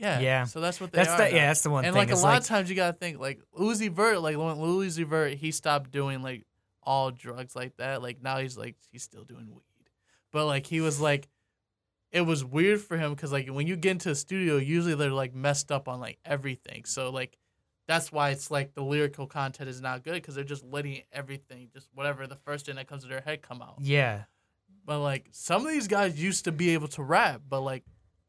yeah, Yeah. So that's what they that's are. the now. yeah that's the one and thing. like a lot of times you gotta think like Uzi Vert, like when Uzi Vert, he stopped doing like all drugs like that. Like now he's like he's still doing weed, but like he was like, it was weird for him because like when you get into a studio, usually they're like messed up on like everything. So like that's why it's like the lyrical content is not good because they're just letting everything, just whatever the first thing that comes to their head, come out. yeah. but like some of these guys used to be able to rap, but like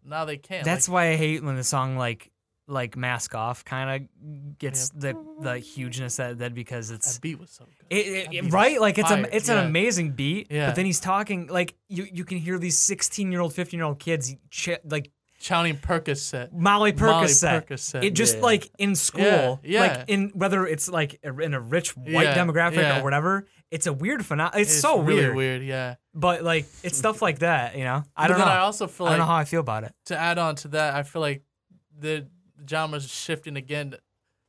now they can't. That's like, why I hate when the song like like Mask Off kind of gets the the hugeness that that because it's that beat was so good. It, it, beat it- was right, like it's a it's yeah. an amazing beat. Yeah. But then he's talking like you you can hear these sixteen year old, fifteen year old kids ch- like Chanting Percocet. Molly Molly Percocet. Percocet. It just Yeah. like in school, Yeah, yeah. like in whether it's like in a rich white Yeah, demographic yeah. or whatever. It's a weird phenomenon. It's, so really weird. weird, yeah. But like it's stuff like that, you know. I But don't know. I also feel like I don't know how I feel about it. to add on to that, I feel like the genre's shifting again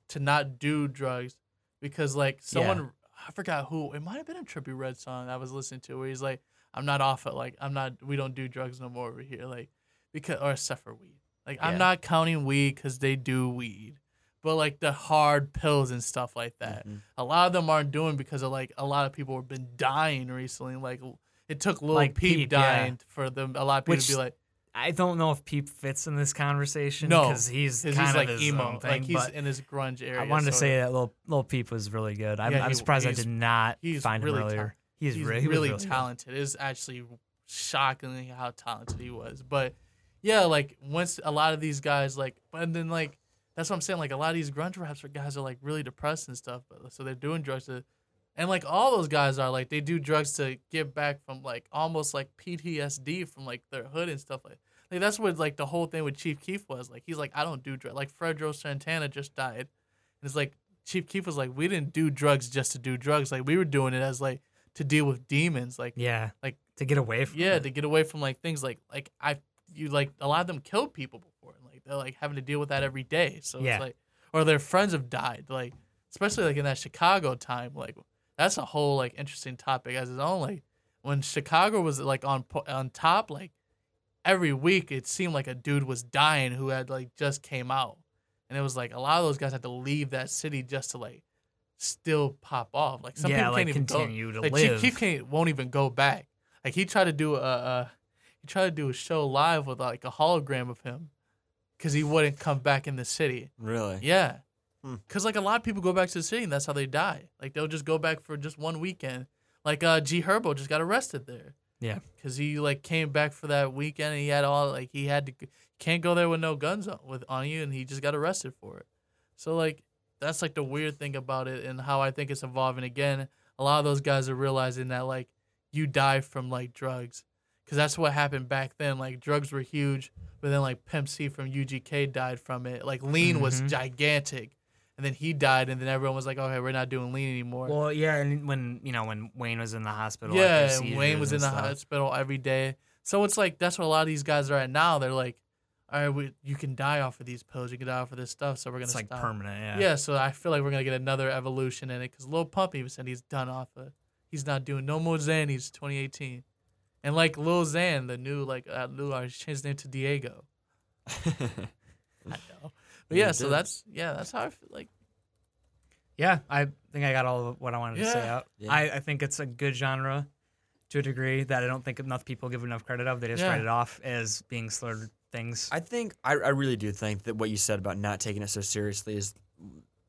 to not do drugs because like someone I forgot who it might have been a Trippie Redd song I was listening to where he's like, I'm not off it, like I'm not we don't do drugs no more over here, like because or except for weed. Like Yeah. I'm not counting weed because they do weed. But like the hard pills and stuff like that, Mhm. a lot of them aren't doing because of like a lot of people have been dying recently. Like it took Lil Like Peep, Peep, yeah. dying for them. A lot of people Which to be like, I don't know if Peep fits in this conversation no, because he's kind he's of like his emo, thing. like he's in his grunge area. I wanted to say that little little Peep was really good. I'm, Yeah, I'm he- surprised I did not he's find really him earlier. tal- he's, he's re- he was really, really good. talented. It is actually shockingly how talented he was. But yeah, like once a lot of these guys like, and then like that's what I'm saying. Like a lot of these grunge raps guys are like really depressed and stuff. But so they're doing drugs to, and like all those guys are like they do drugs to get back from like almost like PTSD from like their hood and stuff like. Like that's what like the whole thing with Chief Keef was. Like he's like I don't do drugs. Like Fredo Santana just died, and it's like Chief Keef was like we didn't do drugs just to do drugs. Like we were doing it as like to deal with demons. Like Yeah, Like- to get away from. yeah, it. to get away from like things like like I you like a lot of them killed people Like they're like having to deal with that every day. So Yeah. it's like or their friends have died. Like especially like in that Chicago time. Like that's a whole like interesting topic as its own. Like when Chicago was like on on top, like every week it seemed like a dude was dying who had like just came out, and it was like a lot of those guys had to leave that city just to like still pop off. Like some yeah, people like can't even go. continue to Like live. Chief Keef can't won't even go back. Like he tried to do a, a he tried to do a show live with like a hologram of him, because he wouldn't come back in the city. Really? Yeah, Hmm. because like a lot of people go back to the city and that's how they die. Like they'll just go back for just one weekend. Like uh, G Herbo just got arrested there. Yeah. because he like came back for that weekend and he had all like he had to can't go there with no guns on, with on you and he just got arrested for it. So like that's like the weird thing about it and how I think it's evolving again. A lot of those guys are realizing that like you die from like drugs because that's what happened back then. Like drugs were huge, but then like Pimp C from UGK died from it. Like lean was Mhm. gigantic, and then he died, and then everyone was like, okay, we're not doing lean anymore. Well, yeah, and when you know when Wayne was in the hospital, yeah, after and Wayne was in and the hospital every day. So it's like that's what a lot of these guys are at now. They're like, all right, we, you can die off of these pills, you can die off of this stuff, so we're gonna It's like stop. permanent. Yeah. Yeah, so I feel like we're gonna get another evolution in it because Lil Pump even said he's done off of. He's not doing no more Xannies 2018, and like Lil Xan, the new like uh, new artist, changed his name to Diego. I know, but Yeah, yeah, so that's yeah, that's how I feel like. Yeah, I think I got all of what I wanted to say out. Yeah. I, I think it's a good genre to a degree that I don't think enough people give enough credit of. They just Yeah. write it off as being slurred things. I think I, I really do think that what you said about not taking it so seriously is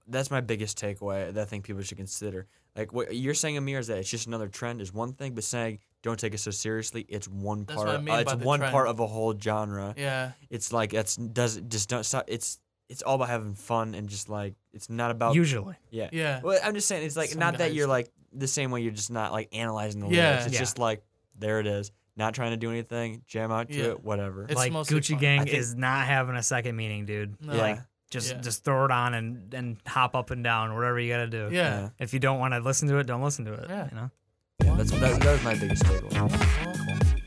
that's my biggest takeaway that I think people should consider. Like what you're saying, Amir, is that it's just another trend is one thing, but saying don't take it so seriously, it's one That's part. what I mean uh, it's by the one trend. part of a whole genre. Yeah, It's like that's does just don't stop. It's it's all about having fun and just like it's not about Usually. yeah. yeah, Well, I'm just saying it's like Some not that you're like the same way you're just not like analyzing the Yeah. lyrics. It's Yeah. just like there it is. Not trying to do anything. Jam out to Yeah. it. Whatever. It's like mostly Gucci fun. Gang think- is not having a second meaning, dude. No. Like Yeah. just Yeah. just throw it on and and hop up and down, whatever you gotta do. yeah. If you don't want to listen to it, don't listen to it. Yeah. You know. Yeah, that's that, that was my biggest takeaway.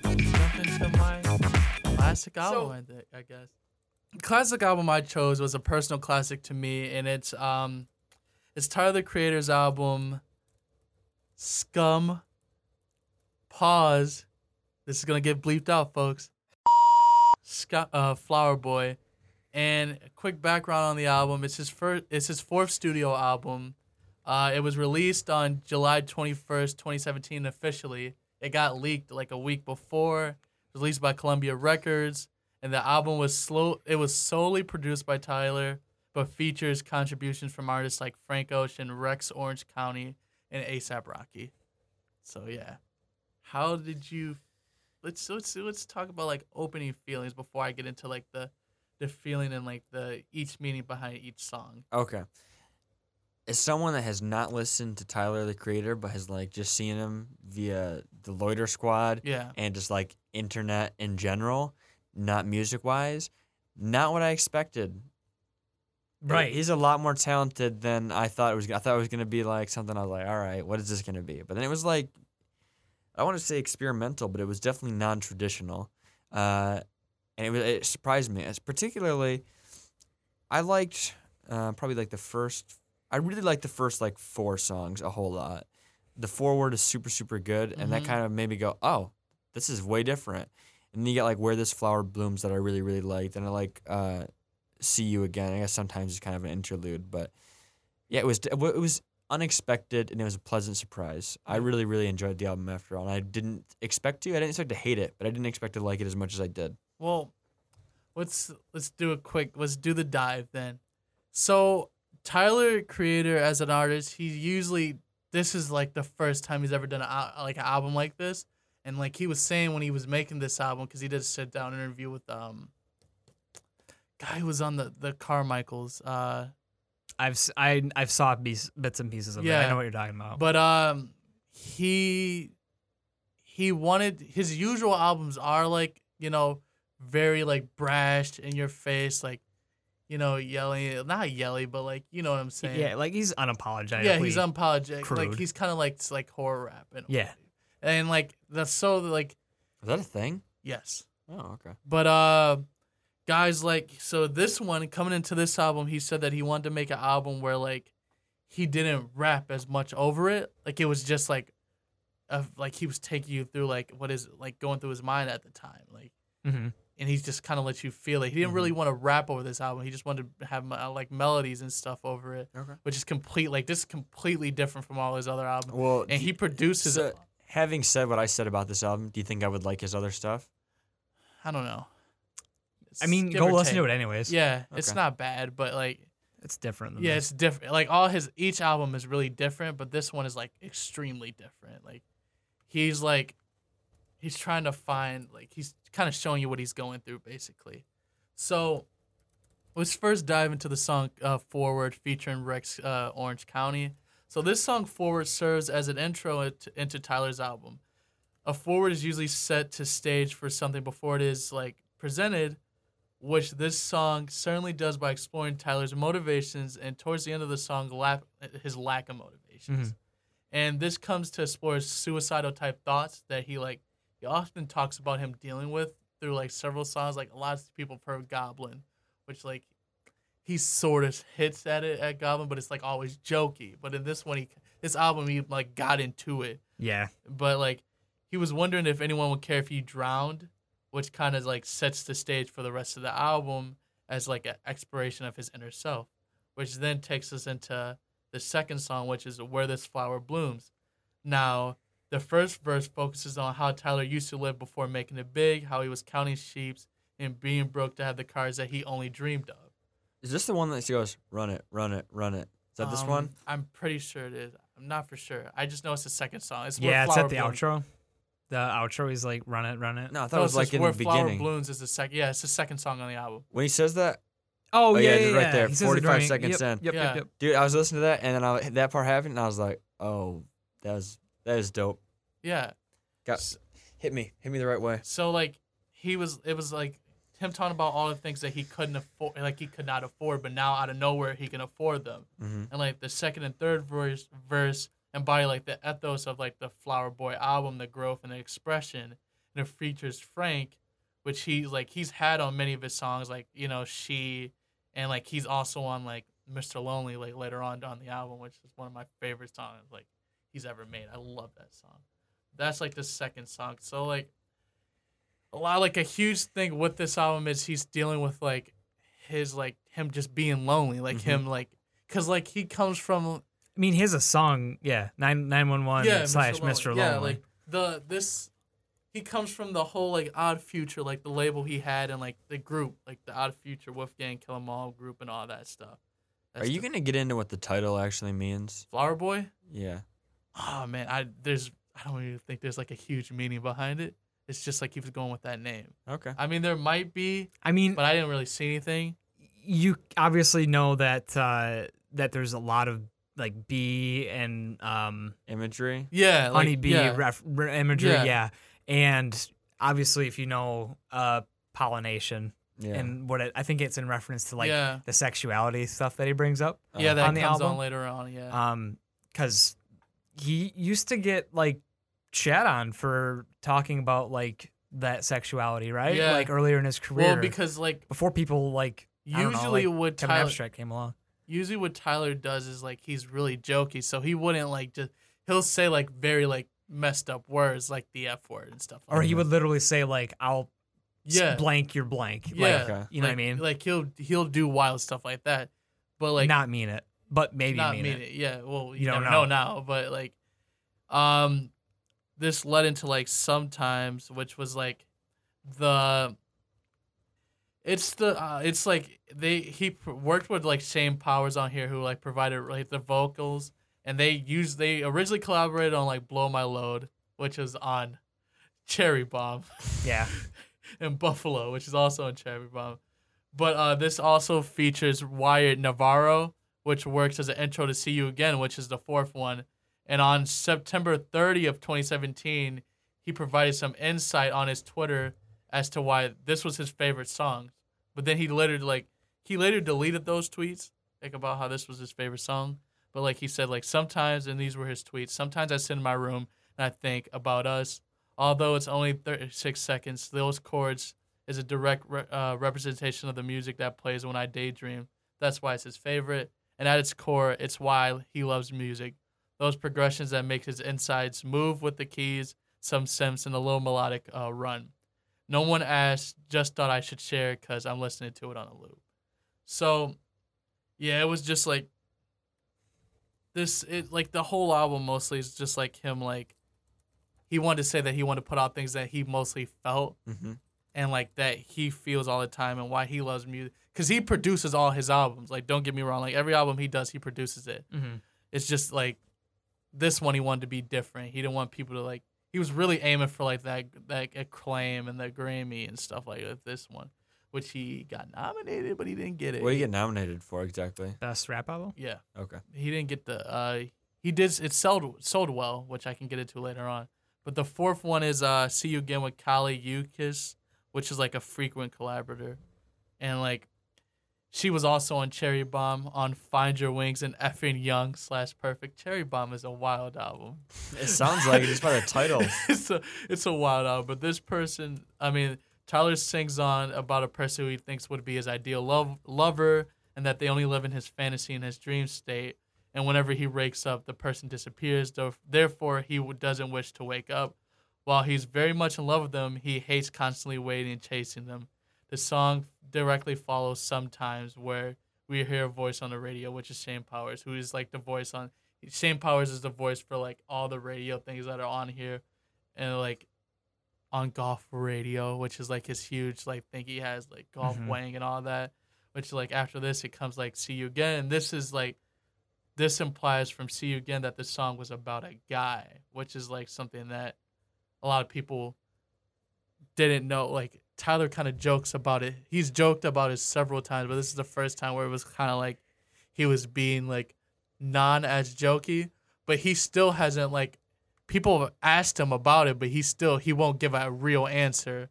jump into my classic album. I, think, I guess. Classic album I chose was a personal classic to me, and it's um, it's Tyler the Creator's album. Scum. Pause. This is gonna get bleeped out, folks. Scott, uh, Flower Boy, and a quick background on the album. It's his first. It's his fourth studio album. Uh, it was released on July 21st, 2017, officially. It got leaked like a week before, released by Columbia Records, and the album was slow. It was solely produced by Tyler, but features contributions from artists like Frank Ocean, Rex Orange County, and ASAP Rocky. So yeah, how did you let's let's let's talk about like opening feelings before I get into like the the feeling and like the each meaning behind each song. Okay. As someone that has not listened to Tyler the Creator, but has like just seen him via the Loiter Squad Yeah. and just like internet in general, not music wise, not what I expected. Right. He's a lot more talented than I thought it was. I thought it was gonna be like something. I was like, all right, what is this gonna be? But then it was like, I want to say experimental, but it was definitely non-traditional, uh, and it was it surprised me. As particularly, I liked uh, probably like the first. I really like the first like four songs a whole lot. The forward is super super good, and that Mhm. kind of made me go, oh, this is way different. And then you get like where this flower blooms that I really really liked, and I like uh, see you again. I guess sometimes it's kind of an interlude, but yeah, it was it was unexpected and it was a pleasant surprise. I really really enjoyed the album after all, and I didn't expect to. I didn't expect to hate it, but I didn't expect to like it as much as I did. Well, let's let's do a quick let's do the dive then. So Tyler, creator as an artist, he usually this is like the first time he's ever done a, like an album like this, and like he was saying when he was making this album because he did a sit down interview with um guy who was on the the Carmichaels. Uh, I've I I've saw bits and pieces of it. I know what you're talking about. But um, he he wanted his usual albums are like you know very like brash in your face, like you know yelling, not yelly, but like you know what I'm saying. yeah, like he's unapologetic. yeah, he's unapologetic. Like he's kind of like it's like horror rap. In a Yeah. way. and like that's so like Is that a thing? yes, Oh, okay. but uh. Guys, like, so this one coming into this album, he said that he wanted to make an album where, like, he didn't rap as much over it. Like, it was just like, uh, like he was taking you through like what is like going through his mind at the time, like, hmm and he's just kind of let you feel it. He didn't really want to rap over this album. He just wanted to have uh, like melodies and stuff over it, Okay. which is complete. Like this is completely different from all his other albums. Well, And he produces. so, having said what I said about this album, do you think I would like his other stuff? I don't know. I mean, go or listen to it anyways. Yeah, it's not bad, but like it's different. Than Yeah, this. it's different. Like all his each album is really different, but this one is like extremely different. Like he's like he's trying to find like he's kind of showing you what he's going through basically. So let's first dive into the song uh, "Forward" featuring Rex uh, Orange County. So this song "Forward" serves as an intro into, Tyler's album. A forward is usually set to stage for something before it is like presented which this song certainly does by exploring Tyler's motivations and towards the end of the song, lap, his lack of motivations. And this comes to explore suicidal type thoughts that he like. He often talks about him dealing with through like several songs. Like a lot of people have heard Goblin, which like he sort of hits at it at Goblin, but it's like always jokey. But in this one, he this album he like got into it yeah. but like he was wondering if anyone would care if he drowned, which kind of like sets the stage for the rest of the album as like an exploration of his inner self, which then takes us into the second song, which is Where This Flower Blooms. Now, the first verse focuses on how Tyler used to live before making it big, how he was counting sheep and being broke to have the cars that he only dreamed of. Is this the one that goes run it, run it, run it? Is that this Um, one? I'm pretty sure it is. I'm not for sure. I just know it's the second song. It's Yeah, it's at the Blooms. outro. The outro is like run it, run it. No, I thought No, it was it's like just in Where the Flower beginning. Blooms is the second. Yeah, it's the second song on the album. When he says that, Oh, Oh, yeah, yeah, yeah, right there, He 45 seconds yep, in. Yep, Yeah. yep, yep. dude, I was listening to that, and then I, that part happened, and I was like, oh, that was that is dope. Yeah. Got S- hit me, hit me the right way. So like he was, it was like him talking about all the things that he couldn't afford, like he could not afford, but now out of nowhere he can afford them. hmm And like the second and third verse, verse embody like the ethos of like the Flower Boy album, the growth and the expression. And it features Frank, which he's like he's had on many of his songs, like you know she, and like he's also on like Mr. Lonely like later on on the album, which is one of my favorite songs like he's ever made. I love that song. That's like the second song. So like a lot like a huge thing with this album is he's dealing with like his like him just being lonely, like Mhm. him like because like he comes from I mean, here's a song. Yeah, nine nine one one yeah slash Mr. Lonely. Yeah, like the this he comes from the whole like Odd Future, like the label he had and like the group, like the Odd Future Wolfgang Kill 'Em All group and all that stuff. Are you the- gonna get into what the title actually means? Flower Boy? Yeah. Oh man, I there's I don't even think there's like a huge meaning behind it. It's just like he was going with that name. Okay. I mean, there might be, I mean, but I didn't really see anything. you obviously know that uh, that there's a lot of like bee and um, Imagery. Yeah, like, honeybee yeah. ref- re- imagery, Yeah. yeah. And obviously, if you know uh, pollination Yeah. and what it, I think it's in reference to like yeah, the sexuality stuff that he brings up. yeah, that on the comes on album? later on. Yeah, Um, because he used to get like chat on for talking about like that sexuality, right? Yeah. Like earlier in his career, well, because like before people like I don't know, usually like, what Kevin Tyler, Abstract came along. usually what Tyler does is like he's really jokey, so he wouldn't like just he'll say like very like messed up words like the f word and stuff. Like Or he that. would literally say like, "I'll yeah, blank your blank." yeah, Like, Okay. you know what I mean? Like he'll he'll do wild stuff like that, but like not mean it, but maybe not mean, mean it. it. Yeah, well, you, You don't know know. now, but like, um, this led into like sometimes, which was like the. It's the uh, it's like they he pr- worked with like Shane Powers on here who like provided like the vocals and they used they originally collaborated on like Blow My Load which is on Cherry Bomb Yeah, and Buffalo, which is also on Cherry Bomb. But uh, this also features Wyatt Navarro, which works as an intro to See You Again, which is the fourth one. And on September 30 of 2017, he provided some insight on his Twitter as to why this was his favorite song. But then he later like he later deleted those tweets like about how this was his favorite song. But like he said, like sometimes, and these were his tweets. Sometimes I sit in my room and I think about us. Although it's only 36 seconds, those chords is a direct re- uh, representation of the music that plays when I daydream. That's why it's his favorite. And at its core, it's why he loves music. Those progressions that make his insides move with the keys, some synths, and a little melodic uh, run. No one asked, just thought I should share because I'm listening to it on a loop. So, yeah, it was just like this. It like the whole album mostly is just like him like he wanted to say that he wanted to put out things that he mostly felt Mm-hmm. And like that he feels all the time and why he loves music because he produces all his albums like don't get me wrong like every album he does he produces it Mhm. it's just like this one he wanted to be different he didn't want people to like he was really aiming for like that that acclaim and the grammy and stuff like that this one which he got nominated but he didn't get it What do you get nominated for exactly? best rap album. yeah Okay. he didn't get the uh he did it sold sold well which i can get into later on but the fourth one is uh see you again with kali Uchis, which is like a frequent collaborator and like she was also on cherry bomb on find your wings and effing young slash perfect cherry bomb is a wild album It sounds like it just by the title. it's a it's a wild album. But this person, I mean, Tyler sings on about a person who he thinks would be his ideal love lover, and that they only live in his fantasy and his dream state. And whenever he wakes up, the person disappears. Therefore, he doesn't wish to wake up. While he's very much in love with them, he hates constantly waiting and chasing them. The song directly follows sometimes where we hear a voice on the radio, which is Shane Powers, who is like the voice on. Shane Powers is the voice for like all the radio things that are on here, and like on golf radio, which is like his huge like thing he has like golf Mhm. wang and all that. Which like after this it comes like see you again. And this is like this implies from see you again that the song was about a guy, which is like something that a lot of people didn't know. Like Tyler kind of jokes about it. He's joked about it several times, but this is the first time where it was kind of like he was being like non as jokey, but he still hasn't like people have asked him about it, but he still he won't give a real answer.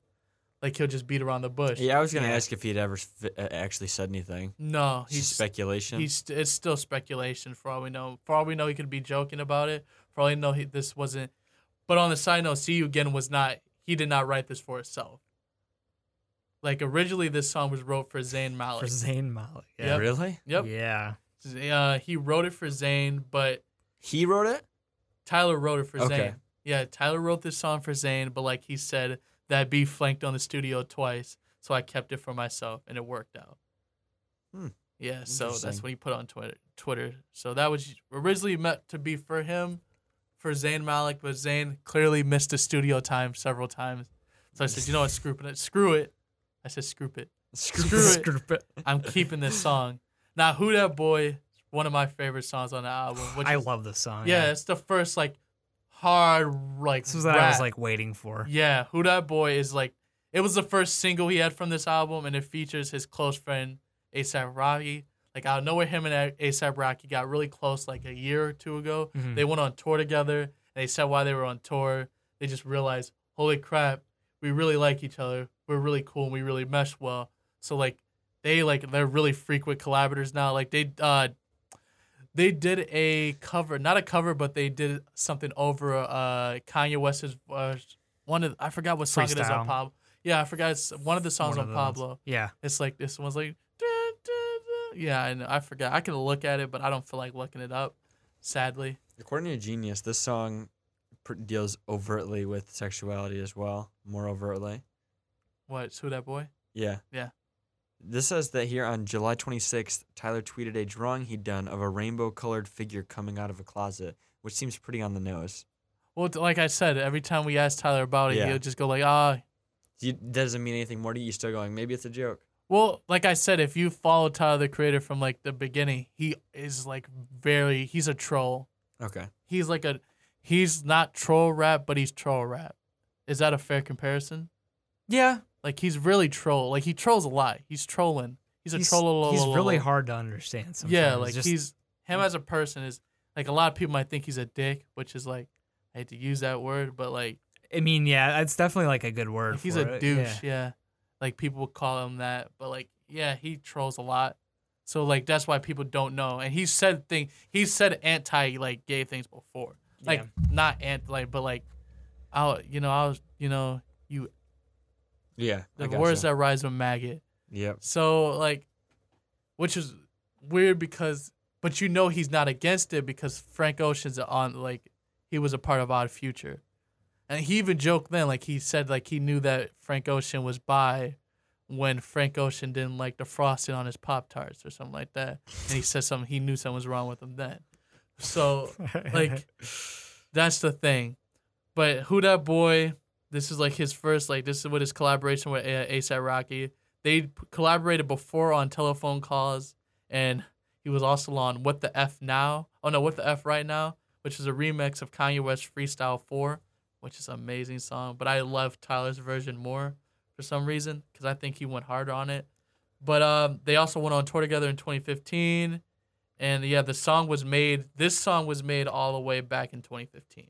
Like he'll just beat around the bush. Yeah, I was gonna Yeah. ask if he'd ever fi- uh, actually said anything. No, It's he's speculation. he's it's still speculation for all we know. For all we know, he could be joking about it. For all we know, he, this wasn't. But on the side note, "See You Again" was not. He did not write this for himself. Like originally, this song was wrote for Zayn Malik. For Zayn Malik. Yeah. Yep. Really? Yep. Yeah. Uh, he wrote it for Zayn, but He wrote it? Tyler wrote it for Okay. Zayn. Yeah, Tyler wrote this song for Zayn, but like he said, that beat flanked on the studio twice, so I kept it for myself, and it worked out. Hmm. Yeah, so that's Interesting. what he put on Twitter. Twitter. So that was originally meant to be for him, for Zayn Malik, but Zayn clearly missed the studio time several times. So I said, you know what, screw it, screw it. I said, screw it. Screw it. Screw it. I'm keeping this song. Now, Who That Boy, one of my favorite songs on the album. I is- love this song. yeah, it's the first like hard like This was what I was like waiting for. Yeah, Who Dat Boy is like it was the first single he had from this album, and it features his close friend ASAP Rocky. Like out of nowhere, him and ASAP Rocky got really close like a year or two ago. Mhm. They went on tour together. And they said while they were on tour, they just realized, holy crap, we really like each other. We're really cool. and We really mesh well. So like they like they're really frequent collaborators now. Like they uh they did a cover, not a cover, but they did something over uh Kanye West's uh, one of I forgot what song it is Freestyle. on Pablo. Yeah, I forgot it's one of the songs One on the ones. Pablo. Yeah. It's like this one's like "Dun, dun, dun." yeah, I forgot. I can look at it, but I don't feel like looking it up. Sadly, According to Genius, this song deals overtly with sexuality as well, more overtly. what? Who that boy? Yeah. Yeah. This says that here on July 26th, Tyler tweeted a drawing he'd done of a rainbow colored figure coming out of a closet, which seems pretty on the nose. Well, like I said, every time we ask Tyler about it, Yeah. he'll just go like, ah. You, doesn't mean anything more to you. You're still going, maybe it's a joke. Well, like I said, if you follow Tyler the Creator from like the beginning, he is like very. He's a troll. Okay. He's like a. He's not troll rap, but he's troll rap. Is that a fair comparison? Yeah. Like he's really troll. Like he trolls a lot. He's trolling. He's a He's, troll. he's really hard to understand sometimes. Yeah, like Just- he's him as a person is like a lot of people might think he's a dick, which is like I hate to use that word, but like I mean, yeah, it's definitely like a good word. Like, he's a it, douche, yeah. yeah. Like people would call him that, but like yeah, he trolls a lot. So like that's why people don't know. And he said thing he said anti like gay things before. Like Yeah. not anti like but like I you know, I was you know, you Yeah. the words that rise with maggot. Yep. So like which is weird because but you know he's not against it because Frank Ocean's on like he was a part of Odd Future. And he even joked then, like he said like he knew that Frank Ocean was bi when Frank Ocean didn't like the frosting on his Pop Tarts or something like that. And he said something he knew something was wrong with him then. So like that's the thing. But who that boy? This is like his first like this is what his collaboration with ASAP Rocky. They collaborated before on telephone calls, and he was also on What the F Now. Oh no, What the F Right Now, which is a remix of Kanye West Freestyle Four, which is an amazing song. But I love Tyler's version more for some reason because I think he went harder on it. But um, they also went on tour together in 2015, and yeah, the song was made. This song was made all the way back in 2015,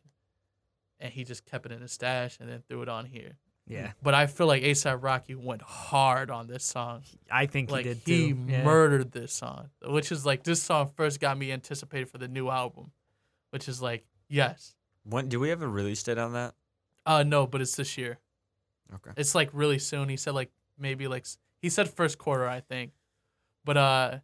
and he just kept it in his stash and then threw it on here. yeah, But I feel like ASAP Rocky went hard on this song. I think Like he did he too. Yeah. murdered this song, which is like this song first got me anticipated for the new album, which is like yes, When do we have a release date on that? uh no, but it's this year. Okay. It's like really soon. He said like maybe like he said first quarter, I think. But uh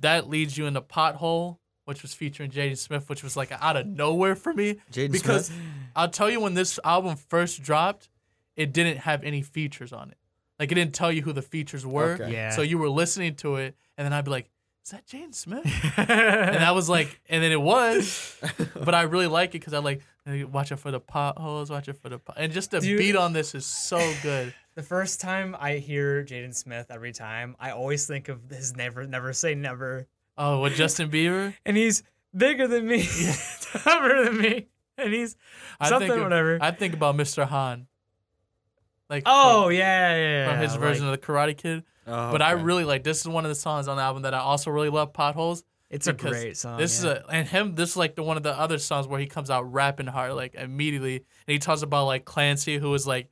that leads you into Pothole, which was featuring Jaden Smith, which was like out of nowhere for me. Jaden because Smith? I'll tell you when this album first dropped, it didn't have any features on it. Like it didn't tell you who the features were. Okay. Yeah. So you were listening to it, and then I'd be like, "Is that Jaden Smith?" and I was like, and then it was, but I really like it because I like watch it for the potholes, watch it for the pot, and just the Dude. beat on this is so good. The first time I hear Jaden Smith, every time I always think of his never, never say never, Oh, with Justin Bieber, and he's bigger than me, tougher than me, and he's I something think of- whatever. I think about Mr. Han. Like oh from, yeah, yeah, yeah. from his version of the Karate Kid. Oh, But I really like this is one of the songs on the album that I also really love. Potholes. It's a great song. This yeah. is a and him. This is like the one of the other songs where he comes out rapping hard like immediately, and he talks about like Clancy, who was like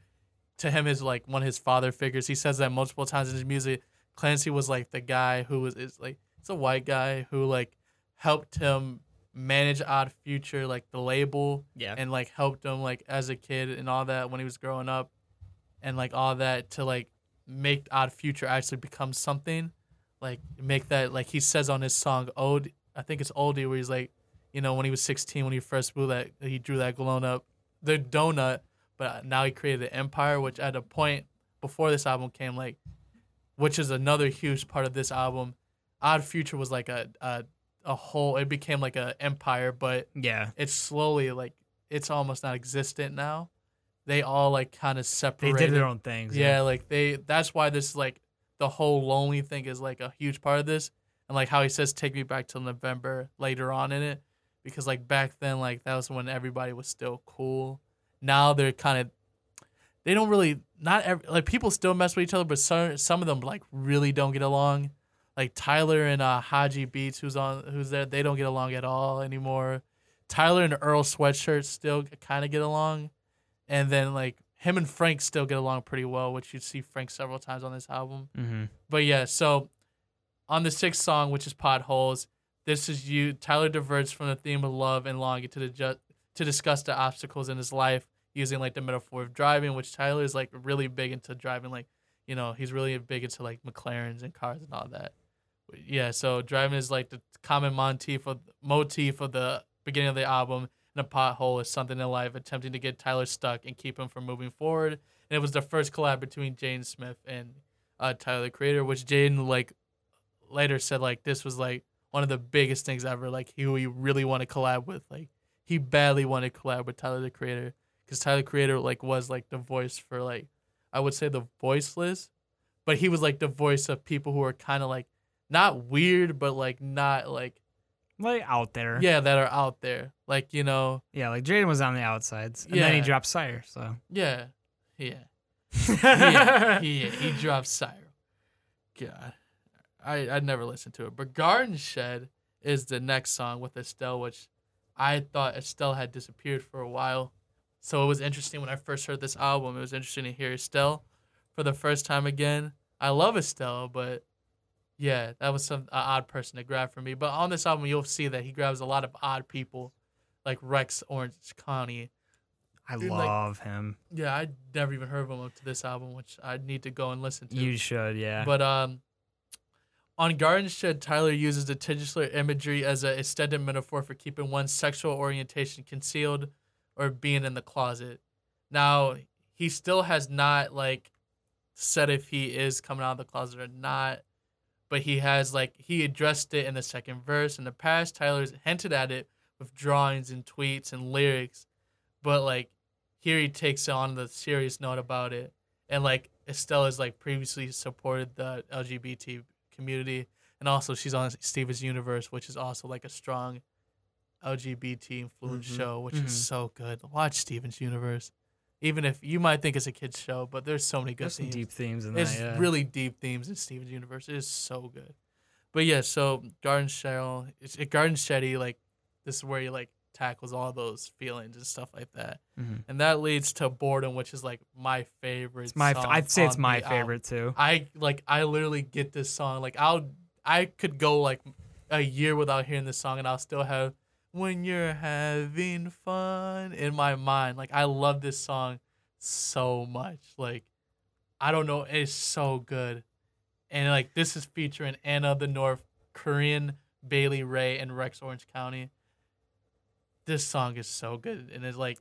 to him is like one of his father figures. He says that multiple times in his music. Clancy was like the guy who was is like it's a white guy who like helped him manage Odd Future, like the label, yeah. and like helped him like as a kid and all that when he was growing up, and like all that to like make Odd Future actually become something, like make that like he says on his song Ode, I think it's Oldie where he's like, you know, when he was 16 when he first blew that he drew that glown up the donut, but now he created the empire, which at a point before this album came like, which is another huge part of this album. Odd Future was like a a, a whole. It became like a empire, but yeah. it's slowly like it's almost not existent now. They all like kind of separated. They did their own things. Yeah, like they. That's why this like the whole lonely thing is like a huge part of this, and like how he says "Take me back till November" later on in it, because like back then like that was when everybody was still cool. Now they're kind of they don't really not every, like people still mess with each other, but some some of them like really don't get along. Like Tyler and uh, Hodgy Beats, who's on who's there, they don't get along at all anymore. Tyler and Earl Sweatshirt still kind of get along, and then like him and Frank still get along pretty well, which you see Frank several times on this album. Mm-hmm. But yeah, so on the sixth song, which is Potholes, this is you. Tyler diverts from the theme of love and longing to the ju- to discuss the obstacles in his life using like the metaphor of driving, which Tyler is like really big into driving. Like, you know, he's really big into like McLarens and cars and all that. But yeah, so driving is like the common motif of motif of the beginning of the album. And a pothole is something in life attempting to get Tyler stuck and keep him from moving forward. And it was the first collab between Jaden Smith and uh, Tyler the Creator, which Jaden like later said like this was like one of the biggest things ever. Like he, he really wanted to collab with. Like he badly wanted to collab with Tyler the Creator because Tyler the Creator like was like the voice for like I would say the voiceless, but he was like the voice of people who are kind of like not weird, but like not like Like out there. yeah that are out there. Like you know Yeah, like Jaden was on the outsides. And then he Yeah. dropped SYRE, so. yeah yeah yeah yeah he dropped SYRE. God, I I never listened to it, but Garden Shed is the next song with Estelle, which I thought Estelle had disappeared for a while. So it was interesting when I first heard this album. It was interesting to hear Estelle for the first time again. I love Estelle, but yeah, that was some a odd person to grab for me. But on this album, you'll see that he grabs a lot of odd people, like Rex Orange County. I Dude, like- love him. Yeah, I never even heard of him up to this album, which I need to go and listen to. You should, yeah. But um, on Garden Shed, Tyler uses the titular imagery as an extended metaphor for keeping one's sexual orientation concealed or being in the closet. Now, he still has not like said if he is coming out of the closet or not, but he has like he addressed it in the second verse. In the past, Tyler's hinted at it with drawings and tweets and lyrics, but like here he takes on the serious note about it and like Estelle has like previously supported the LGBT community, and also she's on Steven's Universe, which is also like a strong LGBT influence Mhm. show, which Mhm. is so good. Watch Steven's Universe, even if you might think it's a kids show, but there's so many good There's themes. deep themes in there. It's yeah. really deep themes in Steven's Universe. It is so good. But yeah, so Garden Shell, it's it, Garden Shetty, like this is where he like tackles all those feelings and stuff like that, Mhm. and that leads to Boredom, which is like my favorite. It's my, song I'd say it's my the album. favorite too. I like I literally get this song like I'll I could go like a year without hearing this song and I'll still have when you're having fun in my mind. Like I love this song so much. Like I don't know, it's so good. And like this is featuring Anna the North, Corinne Bailey Rae, and Rex Orange County. This song is so good and it's like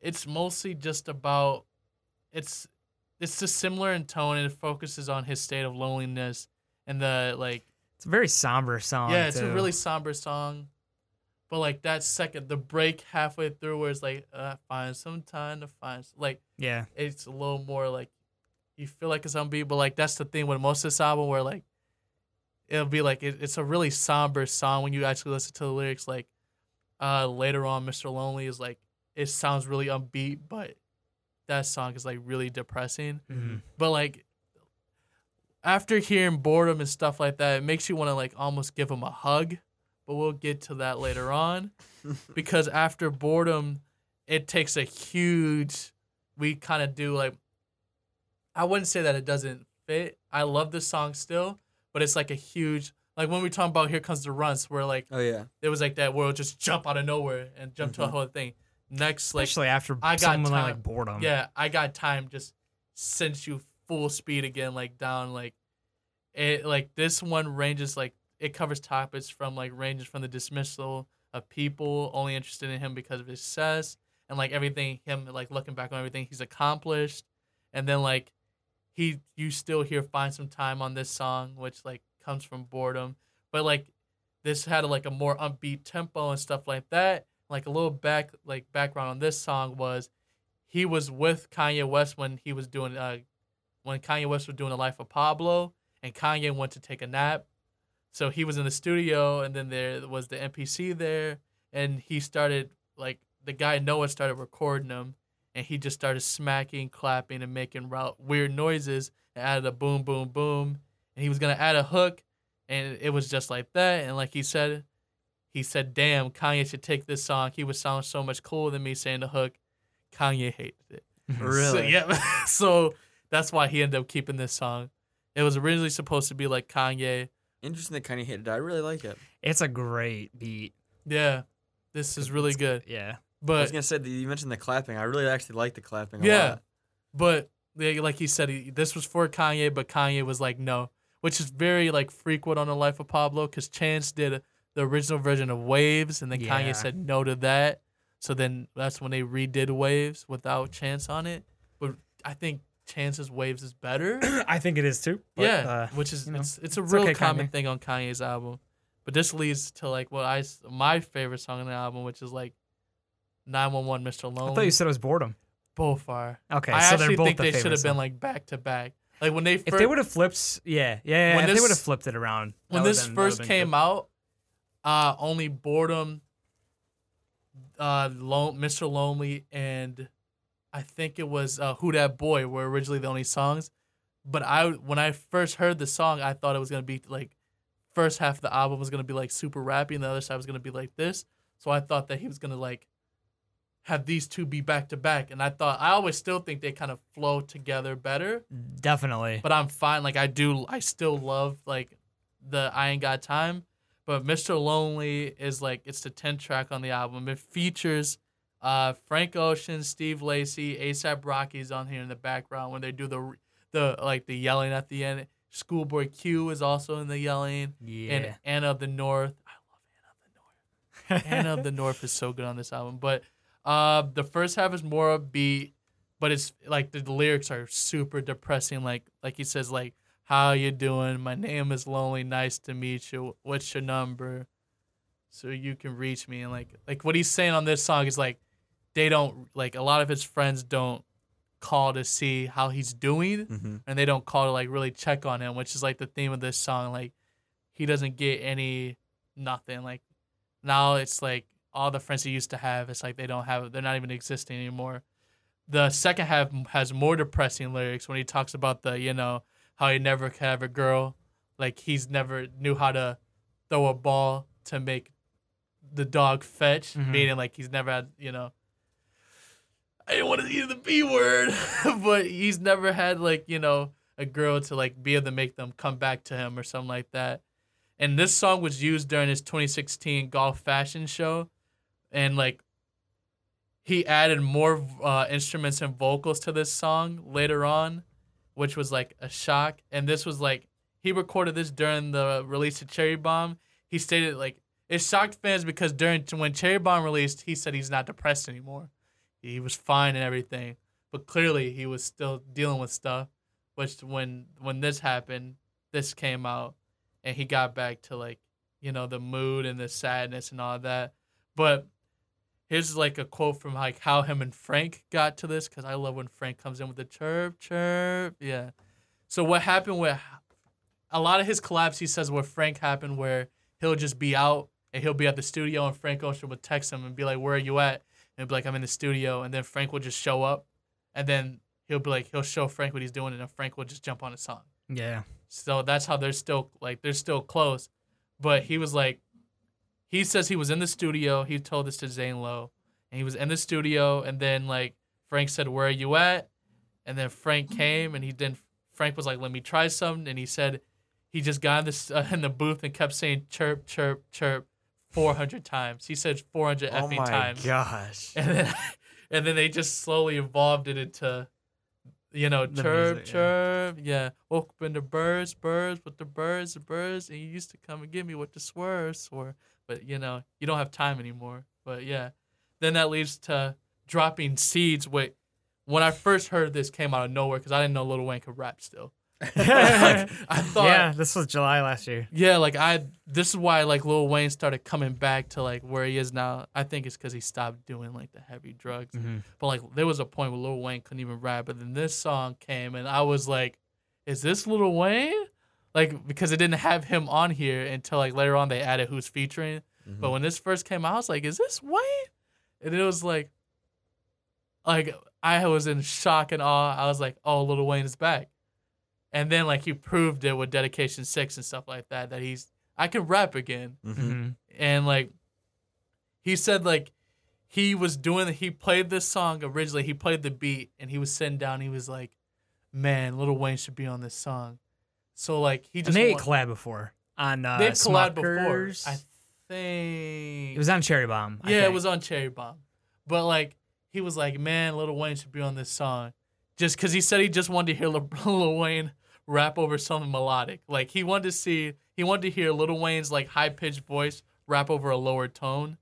it's mostly just about it's it's just similar in tone and it focuses on his state of loneliness and the like It's a very somber song. yeah it's a really somber song but like that second the break halfway through where it's like uh, find some time to find like yeah. it's a little more like you feel like it's upbeat but like that's the thing with most of this album where like it'll be like it, it's a really somber song when you actually listen to the lyrics like uh later on mr lonely is like it sounds really upbeat but that song is like really depressing Mhm. but like after hearing boredom and stuff like that, it makes you want to like almost give him a hug. But we'll get to that later on because after boredom, it takes a huge. We kind of do like. I wouldn't say that it doesn't fit. I love the song still, but it's like a huge like when we talk about here comes the runs where like Oh yeah. it was like that where it'll just jump out of nowhere and jump to a Mhm. whole thing. Next like Especially after I got someone like, time. like boredom. yeah, I got time just sends you full speed again, like down like it like this one ranges like it covers topics from like ranges from the dismissal of people only interested in him because of his success and like everything him like looking back on everything he's accomplished. And then like he you still hear find some time on this song which like comes from boredom. But like this had like a more upbeat tempo and stuff like that. Like a little back like background on this song was he was with Kanye West when he was doing uh when Kanye West was doing the life of Pablo and Kanye went to take a nap. So he was in the studio and then there was the NPC there and he started like the guy Noah started recording him, and he just started smacking, clapping, and making weird noises, and added a boom, boom, boom, and he was gonna add a hook, and it was just like that, and like he said, he said, "Damn, Kanye should take this song. He would sound so much cooler than me saying the hook." Kanye hated it. So, yeah. so that's why he ended up keeping this song. It was originally supposed to be like Kanye. Interesting that Kanye hated it. I really like it. It's a great beat. Yeah. This is really good. Yeah. But I was gonna say that you mentioned the clapping. I really actually like the clapping. A yeah. lot. But yeah, like he said, he, this was for Kanye, but Kanye was like, no, which is very like frequent on the life of Pablo because Chance did the original version of Waves, and then Yeah. Kanye said no to that. So then that's when they redid Waves without Chance on it. But I think Chance's Waves is better. I think it is too. but, yeah, uh, which is you know, it's it's a it's real okay, common Kanye. thing on Kanye's album. But this leads to like what I my favorite song on the album, which is like 911 Mr. Lonely. I thought you said it was boredom. both are. Okay, I so actually they're both think the they should have been like back to back. Like when they If they would have flipped, yeah, yeah, yeah When if they would have flipped it around. when this been- first came good. out, uh, only boredom, uh, Lone, Mr. Lonely, and I think it was uh, Who That Boy were originally the only songs. But I when I first heard the song, I thought it was gonna be like first half of the album was gonna be like super rappy, and the other side was gonna be like this. So I thought that he was gonna like have these two be back to back, and I thought I always still think they kind of flow together better. definitely. but I'm fine. Like I do, I still love like the I ain't got time. But Mr. Lonely is like it's the 10th track on the album. It features uh, Frank Ocean, Steve Lacy, ASAP Rocky's on here in the background when they do the the like the yelling at the end. Schoolboy Q is also in the yelling, yeah. and Anna of the North. I love Anna of the North. Anna of the North is so good on this album. But uh, the first half is more upbeat, but it's like the, the lyrics are super depressing. Like like he says like, "How you doing? My name is Lonely. Nice to meet you. What's your number? So you can reach me." And like like what he's saying on this song is like, they don't like a lot of his friends don't call to see how he's doing Mm-hmm. and they don't call to like really check on him, which is like the theme of this song. Like he doesn't get any nothing. Like now it's like all the friends he used to have, it's like they don't have they're not even existing anymore. The second half has more depressing lyrics when he talks about the, you know, how he never could have a girl. Like he's never knew how to throw a ball to make the dog fetch, Mhm. meaning like he's never had, you know, I didn't want to use the B word, but he's never had like you know a girl to like be able to make them come back to him or something like that. And this song was used during his 2016 golf fashion show, and like he added more uh, instruments and vocals to this song later on, which was like a shock. And this was like he recorded this during the release of Cherry Bomb. He stated like it shocked fans because during when Cherry Bomb released, he said he's not depressed anymore he was fine and everything, but clearly he was still dealing with stuff. Which when when this happened, this came out, and he got back to like you know the mood and the sadness and all that. But here's like a quote from like how him and Frank got to this because I love when Frank comes in with the chirp chirp. Yeah. So what happened with a lot of his collabs, he says with Frank happened where he'll just be out and he'll be at the studio and Frank Ocean would text him and be like, "Where are you at?" And be like, I'm in the studio, and then Frank will just show up, and then he'll be like, he'll show Frank what he's doing, and then Frank will just jump on a song. yeah. So that's how they're still like they're still close. But he was like, he says he was in the studio. He told this to Zane Lowe, and he was in the studio, and then like Frank said, "Where are you at?" And then Frank came, and he then Frank was like, "Let me try something," and he said he just got in this uh, in the booth and kept saying chirp chirp chirp 400 times. He said 400 Oh effing my times gosh. and then and then they just slowly evolved it into you know The chirp music, yeah. chirp yeah woke up in the birds birds with the birds the birds and you used to come and get me with the swerve swerve but you know you don't have time anymore but yeah then that leads to dropping seeds wait when i first heard this came out of nowhere because i didn't know Lil wayne could rap still like, i thought yeah, this was July last year. yeah, like I. This is why like Lil Wayne started coming back to like where he is now. I think it's because he stopped doing like the heavy drugs. Mhm. But like there was a point where Lil Wayne couldn't even rap. But then this song came, and I was like, "Is this Lil Wayne?" Like because it didn't have him on here until like later on they added who's featuring. But when this first came out, I was like, "Is this Wayne?" And it was like, like I was in shock and awe. I was like, "Oh, Lil Wayne is back," and then like he proved it with Dedication Six and stuff like that. That he's I can rap again, Mm-hmm. Mhm. and like he said, like he was doing. He played this song originally. He played the beat, and he was sitting down. He was like, "Man, Little Wayne should be on this song." So like he And just they wa- collab before on uh, they've collabed before. I think it was on Cherry Bomb. I yeah, it was on Cherry Bomb. But like he was like, man, Lil Wayne should be on this song, just because he said he just wanted to hear Lil Lil Wayne rap over something melodic. Like he wanted to see, he wanted to hear Lil Wayne's like high pitched voice rap over a lower tone,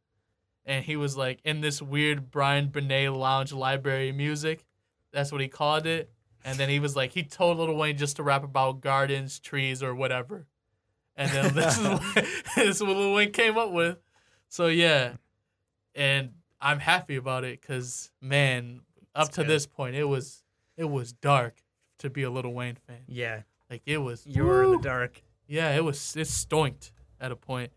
and he was like in this weird Brian Bennett lounge library music. That's what he called it. And then he was like, he told Lil Wayne just to rap about gardens, trees, or whatever. And then this is what, this is what Lil Wayne came up with. So yeah, and I'm happy about it because man, up That's to good. this point, it was it was dark to be a Lil Wayne fan. yeah. Like it was. You were in the dark. Yeah, it was. It stoinked at a point,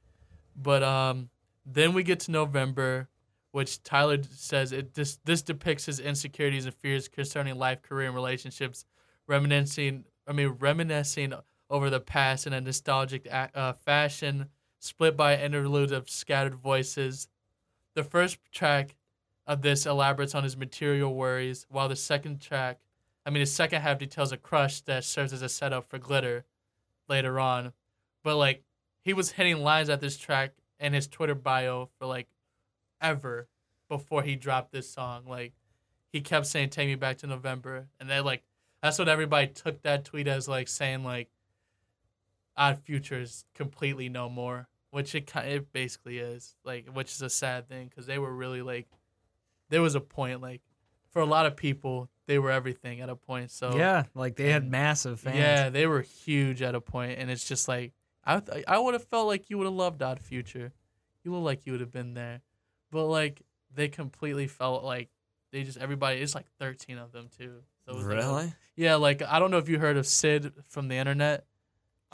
but um, then we get to November, which Tyler says it. This this depicts his insecurities and fears concerning life, career, and relationships, reminiscing. I mean, reminiscing over the past in a nostalgic uh, fashion, split by interludes of scattered voices. The first track of this elaborates on his material worries, while the second track, I mean, his second half details a crush that serves as a setup for glitter later on. But like he was hitting lines at this track in his Twitter bio for like ever before he dropped this song. Like he kept saying "Take me back to November," and then like that's what everybody took that tweet as like saying like Odd Future is completely no more, which it kind it basically is. Like which is a sad thing because they were really like there was a point like for a lot of people they were everything at a point. So yeah, like they had massive fans. yeah, they were huge at a point, and it's just like I th- I would have felt like you would have loved Odd Future, you look like you would have been there, but like they completely felt like they just everybody. It's like thirteen of them too. So it was like Really? yeah, like I don't know if you heard of Syd from the internet.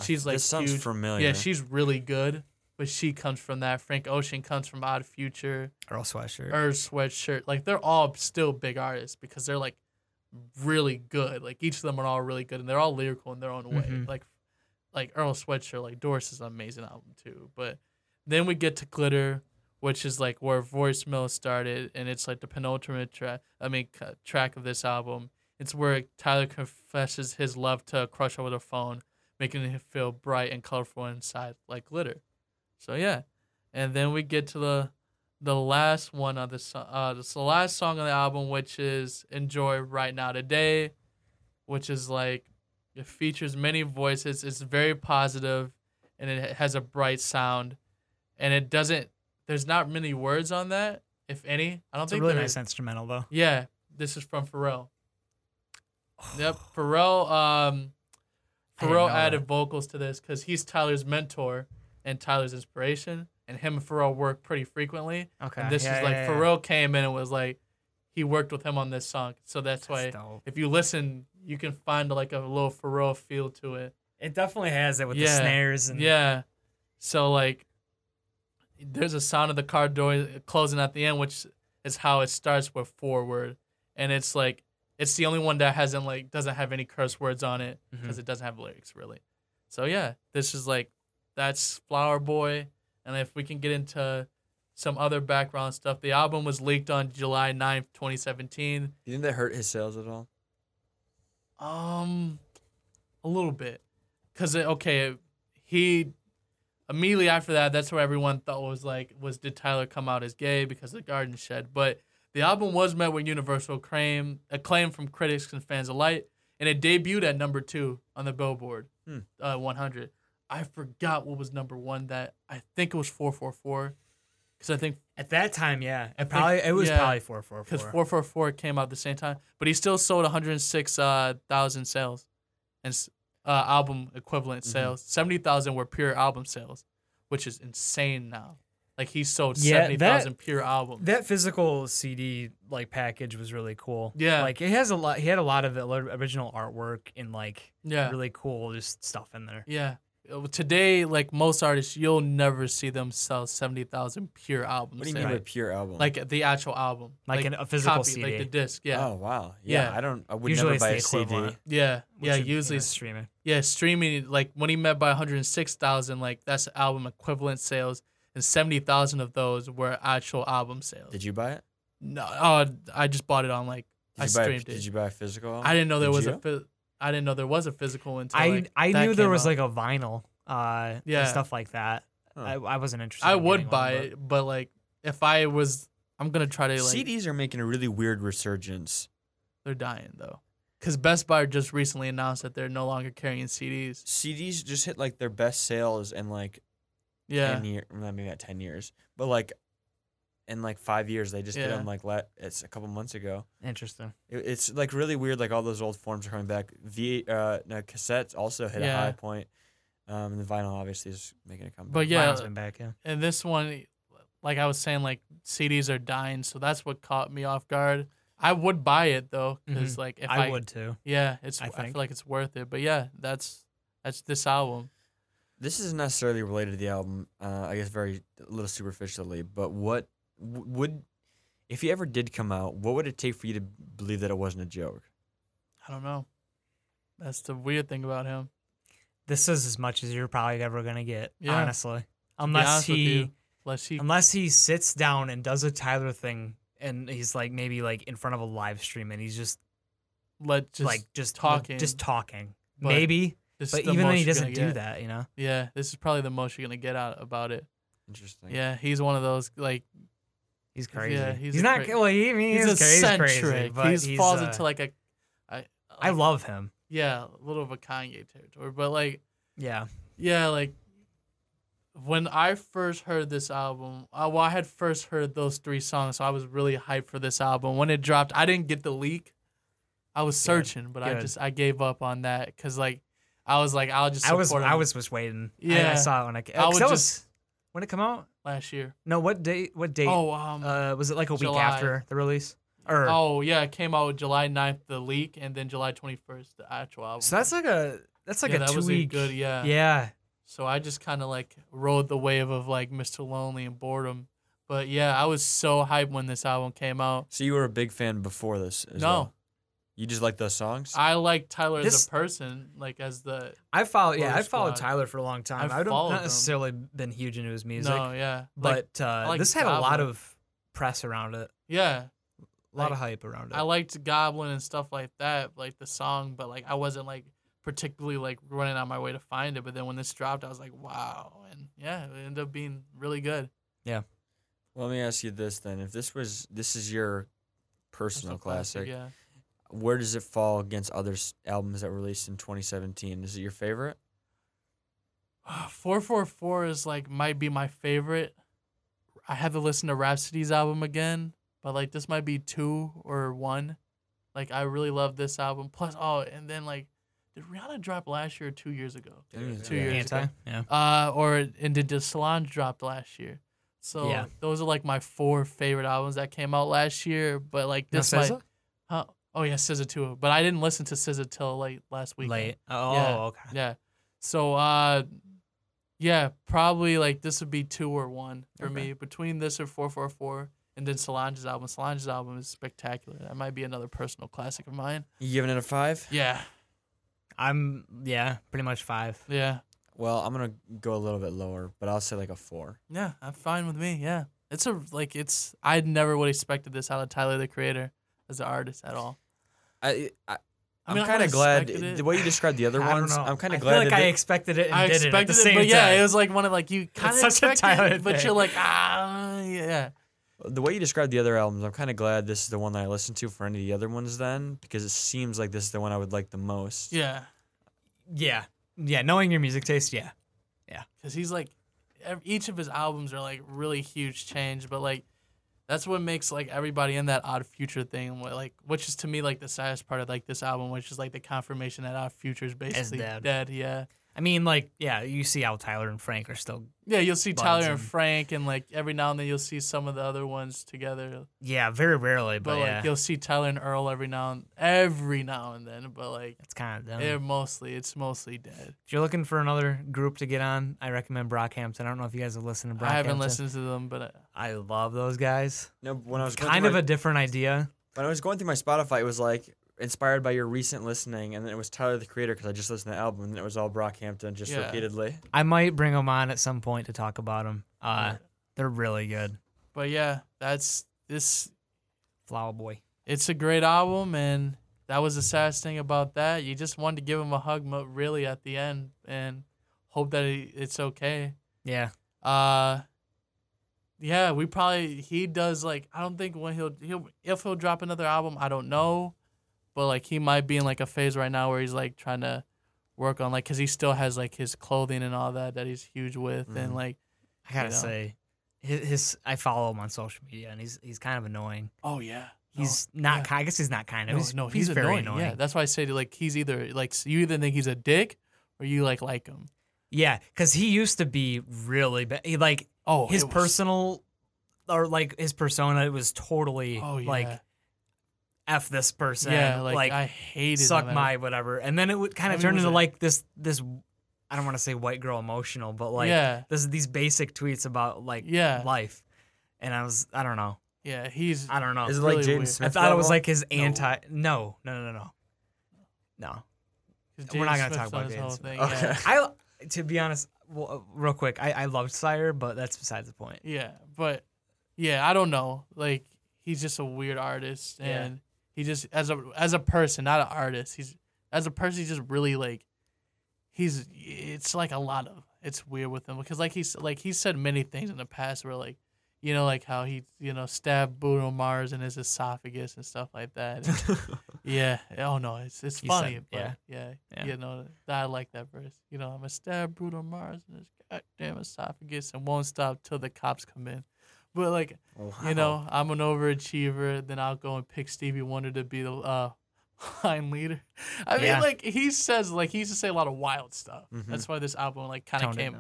She's like this sounds huge. familiar. Yeah, she's really good, but she comes from that. Frank Ocean comes from Odd Future. Earl Sweatshirt. Earl Sweatshirt. Like they're all still big artists because they're like really good. Like each of them are all really good and they're all lyrical in their own way. Mhm. Like like Earl Sweatshirt, like Doris is an amazing album too. But then we get to Glitter, which is like where Voicemail started, and it's like the penultimate track. I mean, c- track of this album. It's where Tyler confesses his love to a crush over the phone, making him feel bright and colorful inside, like glitter. So yeah, and then we get to the the last one of the uh the last song on the album, which is "Enjoy Right Now Today," which is like it features many voices. It's very positive, and it has a bright sound, and it doesn't. There's not many words on that, if any. I don't think It's a really nice is. instrumental though. Yeah, this is from Pharrell. Yep, Pharrell. Um, Pharrell added that. vocals to this because he's Tyler's mentor and Tyler's inspiration, and him and Pharrell work pretty frequently. Okay. And this yeah, is like yeah, yeah. Pharrell came in and was like, he worked with him on this song, so that's, why That's dope. if you listen, you can find like a little Pharrell feel to it. It definitely has it with the snares and Yeah, so like, there's a sound of the car door closing at the end, which is how it starts with forward, and it's like it's the only one that hasn't like doesn't have any curse words on it Mhm. because it doesn't have lyrics really. So yeah, this is like that's Flower Boy, and if we can get into some other background stuff, the album was leaked on July 9th, 2017. Do you think that hurt his sales at all? Um, a little bit, cause okay, he immediately after that, that's where everyone thought was like, was did Tyler come out as gay because of the Garden Shed? But the album was met with universal acclaim, acclaim from critics and fans alike, and it debuted at number two on the Billboard Hmm. uh, 100. I forgot what was number one. That I think it was 444, because I think at that time, yeah, it think- probably it was yeah, probably four four because 444 came out at the same time, but he still sold 106,000 sales and uh, album equivalent Mhm. sales. 70,000 were pure album sales, which is insane now. Like he sold Yeah, that- 70,000 pure albums. That physical CD like package was really cool. Yeah. like it has a lot. He had a lot of original artwork and like yeah. really cool just stuff in there. Yeah. Today, like most artists, you'll never see them sell seventy thousand pure albums. What do you mean by pure album? Like the actual album, Like an- a physical copy, CD. like the disc. Yeah, Oh wow. Yeah. Yeah. I don't. I would Usually never buy a CD. equivalent. yeah, which yeah. is, you Usually, know, streaming. yeah. Streaming like when he met by one hundred six thousand, like that's album equivalent sales, and seventy thousand of those were actual album sales. Did you buy it? no, oh, I just bought it on like Did I you buy? streamed Did you buy a physical? Album? I didn't know there Did was you? a. Phys- I didn't know there was a physical until I like, I that knew there was out. like a vinyl, uh, Yeah. and stuff like that. Huh. I, I wasn't interested. I in would buy one, it, but like if I was, I'm gonna try to like. CDs are making a really weird resurgence. They're dying though, because Best Buy just recently announced that they're no longer carrying CDs. CDs just hit like their best sales in like Yeah, ten years, maybe not ten years, but like in like five years they just did Yeah. them like let it's a couple months ago. Interesting. It, it's like really weird. Like all those old forms are coming back. V uh no, cassettes also hit a Yeah. high point. Um, and the vinyl obviously is making a comeback. But yeah, Vinyl's been back. Yeah. and this one, like I was saying, like CDs are dying, so that's what caught me off guard. I would buy it though, because like if I, I would too. yeah, it's I I, think. feel like it's worth it. But yeah, that's that's this album. this isn't necessarily related to the album. Uh, I guess very a little superficially. But what w- would if he ever did come out? What would it take for you to believe that it wasn't a joke? I don't know. That's the weird thing about him. This is as much as you're probably ever gonna get, Yeah. honestly. Unless honest he unless he, unless he sits down and does a Tyler thing and he's like maybe like in front of a live stream and he's just, let just like just talking, just talking. but maybe, but the even then he doesn't do get. that, you know. Yeah, this is probably the most you're gonna get out about it. Interesting. Yeah, he's one of those like He's crazy. Yeah, he's, he's not. cra- well, he, I mean, he's he's, eccentric. crazy, but he's, he's, falls uh, into like a, I, I like, love him. yeah, a little of a Kanye territory, but like Yeah. yeah, like when I first heard this album, uh, well, I had first heard those three songs, so I was really hyped for this album. When it dropped, I didn't get the leak. I was searching, but I just I gave up on that because like I was like I'll just I was support I him was just waiting. I- I, saw it when I. I cause would that just- was when it come out. last year. No, what date? What date? Oh, um, uh, was it like a week after the release? Or oh yeah, it came out July 9th, the leak, and then July 21st, the actual album. so that's like a that's like yeah, a that two was a week. good yeah. yeah. So I just kind of like rode the wave of like Mr. Lonely and boredom. But yeah, I was so hyped when this album came out. So you were a big fan before this? As No. well? You just like those songs? I like Tyler as a person, like as the I followed. Yeah, Roller I followed Squad. Tyler for a long time. I've I don't followed not him. necessarily been huge into his music, no, yeah, like, but uh, like this had a lot Goblin. of press around it. yeah, A lot Like, of hype around it. I liked Goblin and stuff like that, like the song, but like I wasn't like particularly like running out my way to find it. But then when this dropped, I was like, wow, and yeah, it ended up being really good. Yeah. Well, let me ask you this then: If this was this is your personal It's a classic, yeah. Where does it fall against other albums that were released in 2017? Is it your favorite? Four four four is like might be my favorite. I have to listen to Rapsody's album again, but like this might be two or one. Like I really love this album. Plus, oh, and then like, did Rihanna drop last year or two years ago? Two years Anti. ago. Yeah. Uh, or and did the Solange dropped last year? So Yeah. those are like my four favorite albums that came out last year. But like No this might, huh? Oh yeah, SZA too. But I didn't listen to SZA till late last week. Late. Oh, Yeah. okay. Yeah. So uh yeah, probably like this would be two or one for Okay. me. Between this or four four four and then Solange's album. Solange's album is spectacular. That might be another personal classic of mine. You giving it a five? Yeah. I'm yeah, pretty much five. Yeah. Well, I'm gonna go a little bit lower, but I'll say like a four. Yeah. I'm fine with me. Yeah. It's a like it's I never would have expected this out of Tyler the creator as an artist at all. I, I I I'm mean, kind of glad it. the way you described the other I don't ones. know. I'm kind I of feel glad like that I they- expected it and I did it at expected the it, same but yeah, time. it was like one of like you kind of such a expect Tyler it, but thing. you're like ah yeah. the way you described the other albums. I'm kind of glad this is the one that I listened to for any of the other ones then, because it seems like this is the one I would like the most. Yeah. yeah, yeah. Knowing your music taste, yeah. Yeah. Because he's like each of his albums are like really huge change but like that's what makes like everybody in that odd future thing like which is to me like the saddest part of like this album which is like the confirmation that odd future is basically dead. dead yeah I mean, like, yeah, you see how Tyler and Frank are still, Yeah, you'll see Tyler and and- Frank, and like every now and then you'll see some of the other ones together. yeah, very rarely, but, But like yeah, you'll see Tyler and Earl every now and every now and then. But like it's kind of they're mostly it's mostly dead. If you're looking for another group to get on, I recommend Brockhampton. I don't know if you guys have listened to Brockhampton. I haven't listened to them, but uh, I love those guys. No, when I was kind of my, a different idea. when I was going through my Spotify, it was like inspired by your recent listening, and then it was Tyler the Creator because I just listened to the album, and it was all Brockhampton just Yeah. repeatedly. I might bring them on at some point to talk about them. Uh, Yeah. They're really good. but yeah, that's this. Flower Boy. It's a great album, and that was the saddest thing about that. You just wanted to give him a hug, mo- really, at the end, and hope that it's okay. Yeah. Uh, yeah, we probably he does like I don't think when he'll he'll if he'll drop another album, I don't know, but like he might be in like a phase right now where he's like trying to work on like because he still has like his clothing and all that that he's huge with Mhm. and like I gotta You know? say, his, his I follow him on social media, and he's he's kind of annoying. oh yeah He's not. yeah. I guess he's not kind of. no, he's, no he's, he's, very annoying. annoying. Yeah, that's why I say to, like he's either like you either think he's a dick or you like like him. Yeah, because he used to be really bad. He, like Oh, his it was- personal or like his persona it was totally Oh yeah. like f this person. yeah, like, like I hated suck him my whatever, and then it would kind I of mean, turn into it- like this this. I don't want to say white girl emotional, but like yeah, this these basic tweets about like Yeah. life, and I was I don't know yeah, he's I don't know. Is it really like Jaden. Smith? I thought it was like his anti. No, no, no, no, no. No, 'cause we're not gonna Smith's talk about done Jaden Smith. thing, Okay. yeah. I to be honest, well, uh, real quick, I I loved SYRE, but that's besides the point. Yeah, but yeah, I don't know. Like he's just a weird artist, Yeah. and he just as a as a person, not an artist. He's as a person, he's just really like he's. It's like a lot of it's weird with him because like he's like he said many things in the past where like you know like how he you know stabbed Bruno Mars in his esophagus and stuff like that. Yeah. Oh no, it's it's He funny, said- but yeah. yeah, Yeah. you know I like that verse. You know I'm gonna stab Bruno Mars in his goddamn esophagus and won't stop till the cops come in. But like you know, I'm an overachiever. Then I'll go and pick Stevie Wonder to be the uh, line leader. I mean, like he says, like he used to say a lot of wild stuff. Mhm. That's why this album like kind of came.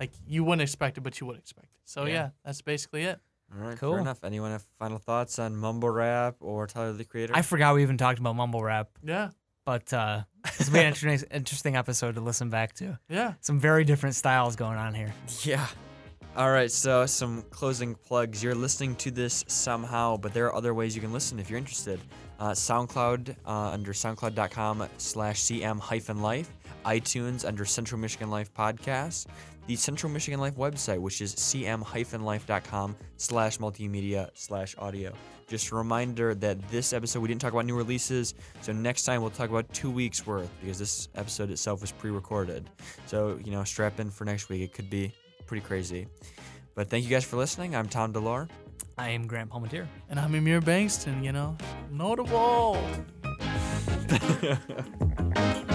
Like you wouldn't expect it, but you would expect it. So Yeah. yeah, that's basically it. All right, Cool. fair enough. Anyone have final thoughts on mumble rap or Tyler the Creator? I forgot we even talked about mumble rap, Yeah, but uh, it's been an interesting, interesting episode to listen back to. yeah. Some very different styles going on here. Yeah. All right, so some closing plugs. You're listening to this somehow, but there are other ways you can listen if you're interested. Uh, SoundCloud uh, under soundcloud.com slash cm hyphen life. iTunes under Central Michigan Life Podcast. The Central Michigan Life website, which is cm-life.com slash multimedia slash audio. Just a reminder that this episode we didn't talk about new releases, so next time we'll talk about two weeks worth because this episode itself was pre-recorded. So you know, strap in for next week. It could be pretty crazy. But thank you guys for listening. I'm Tom Delore. I am Grant Palmentier. And I'm Amir Bankston. You know, notable.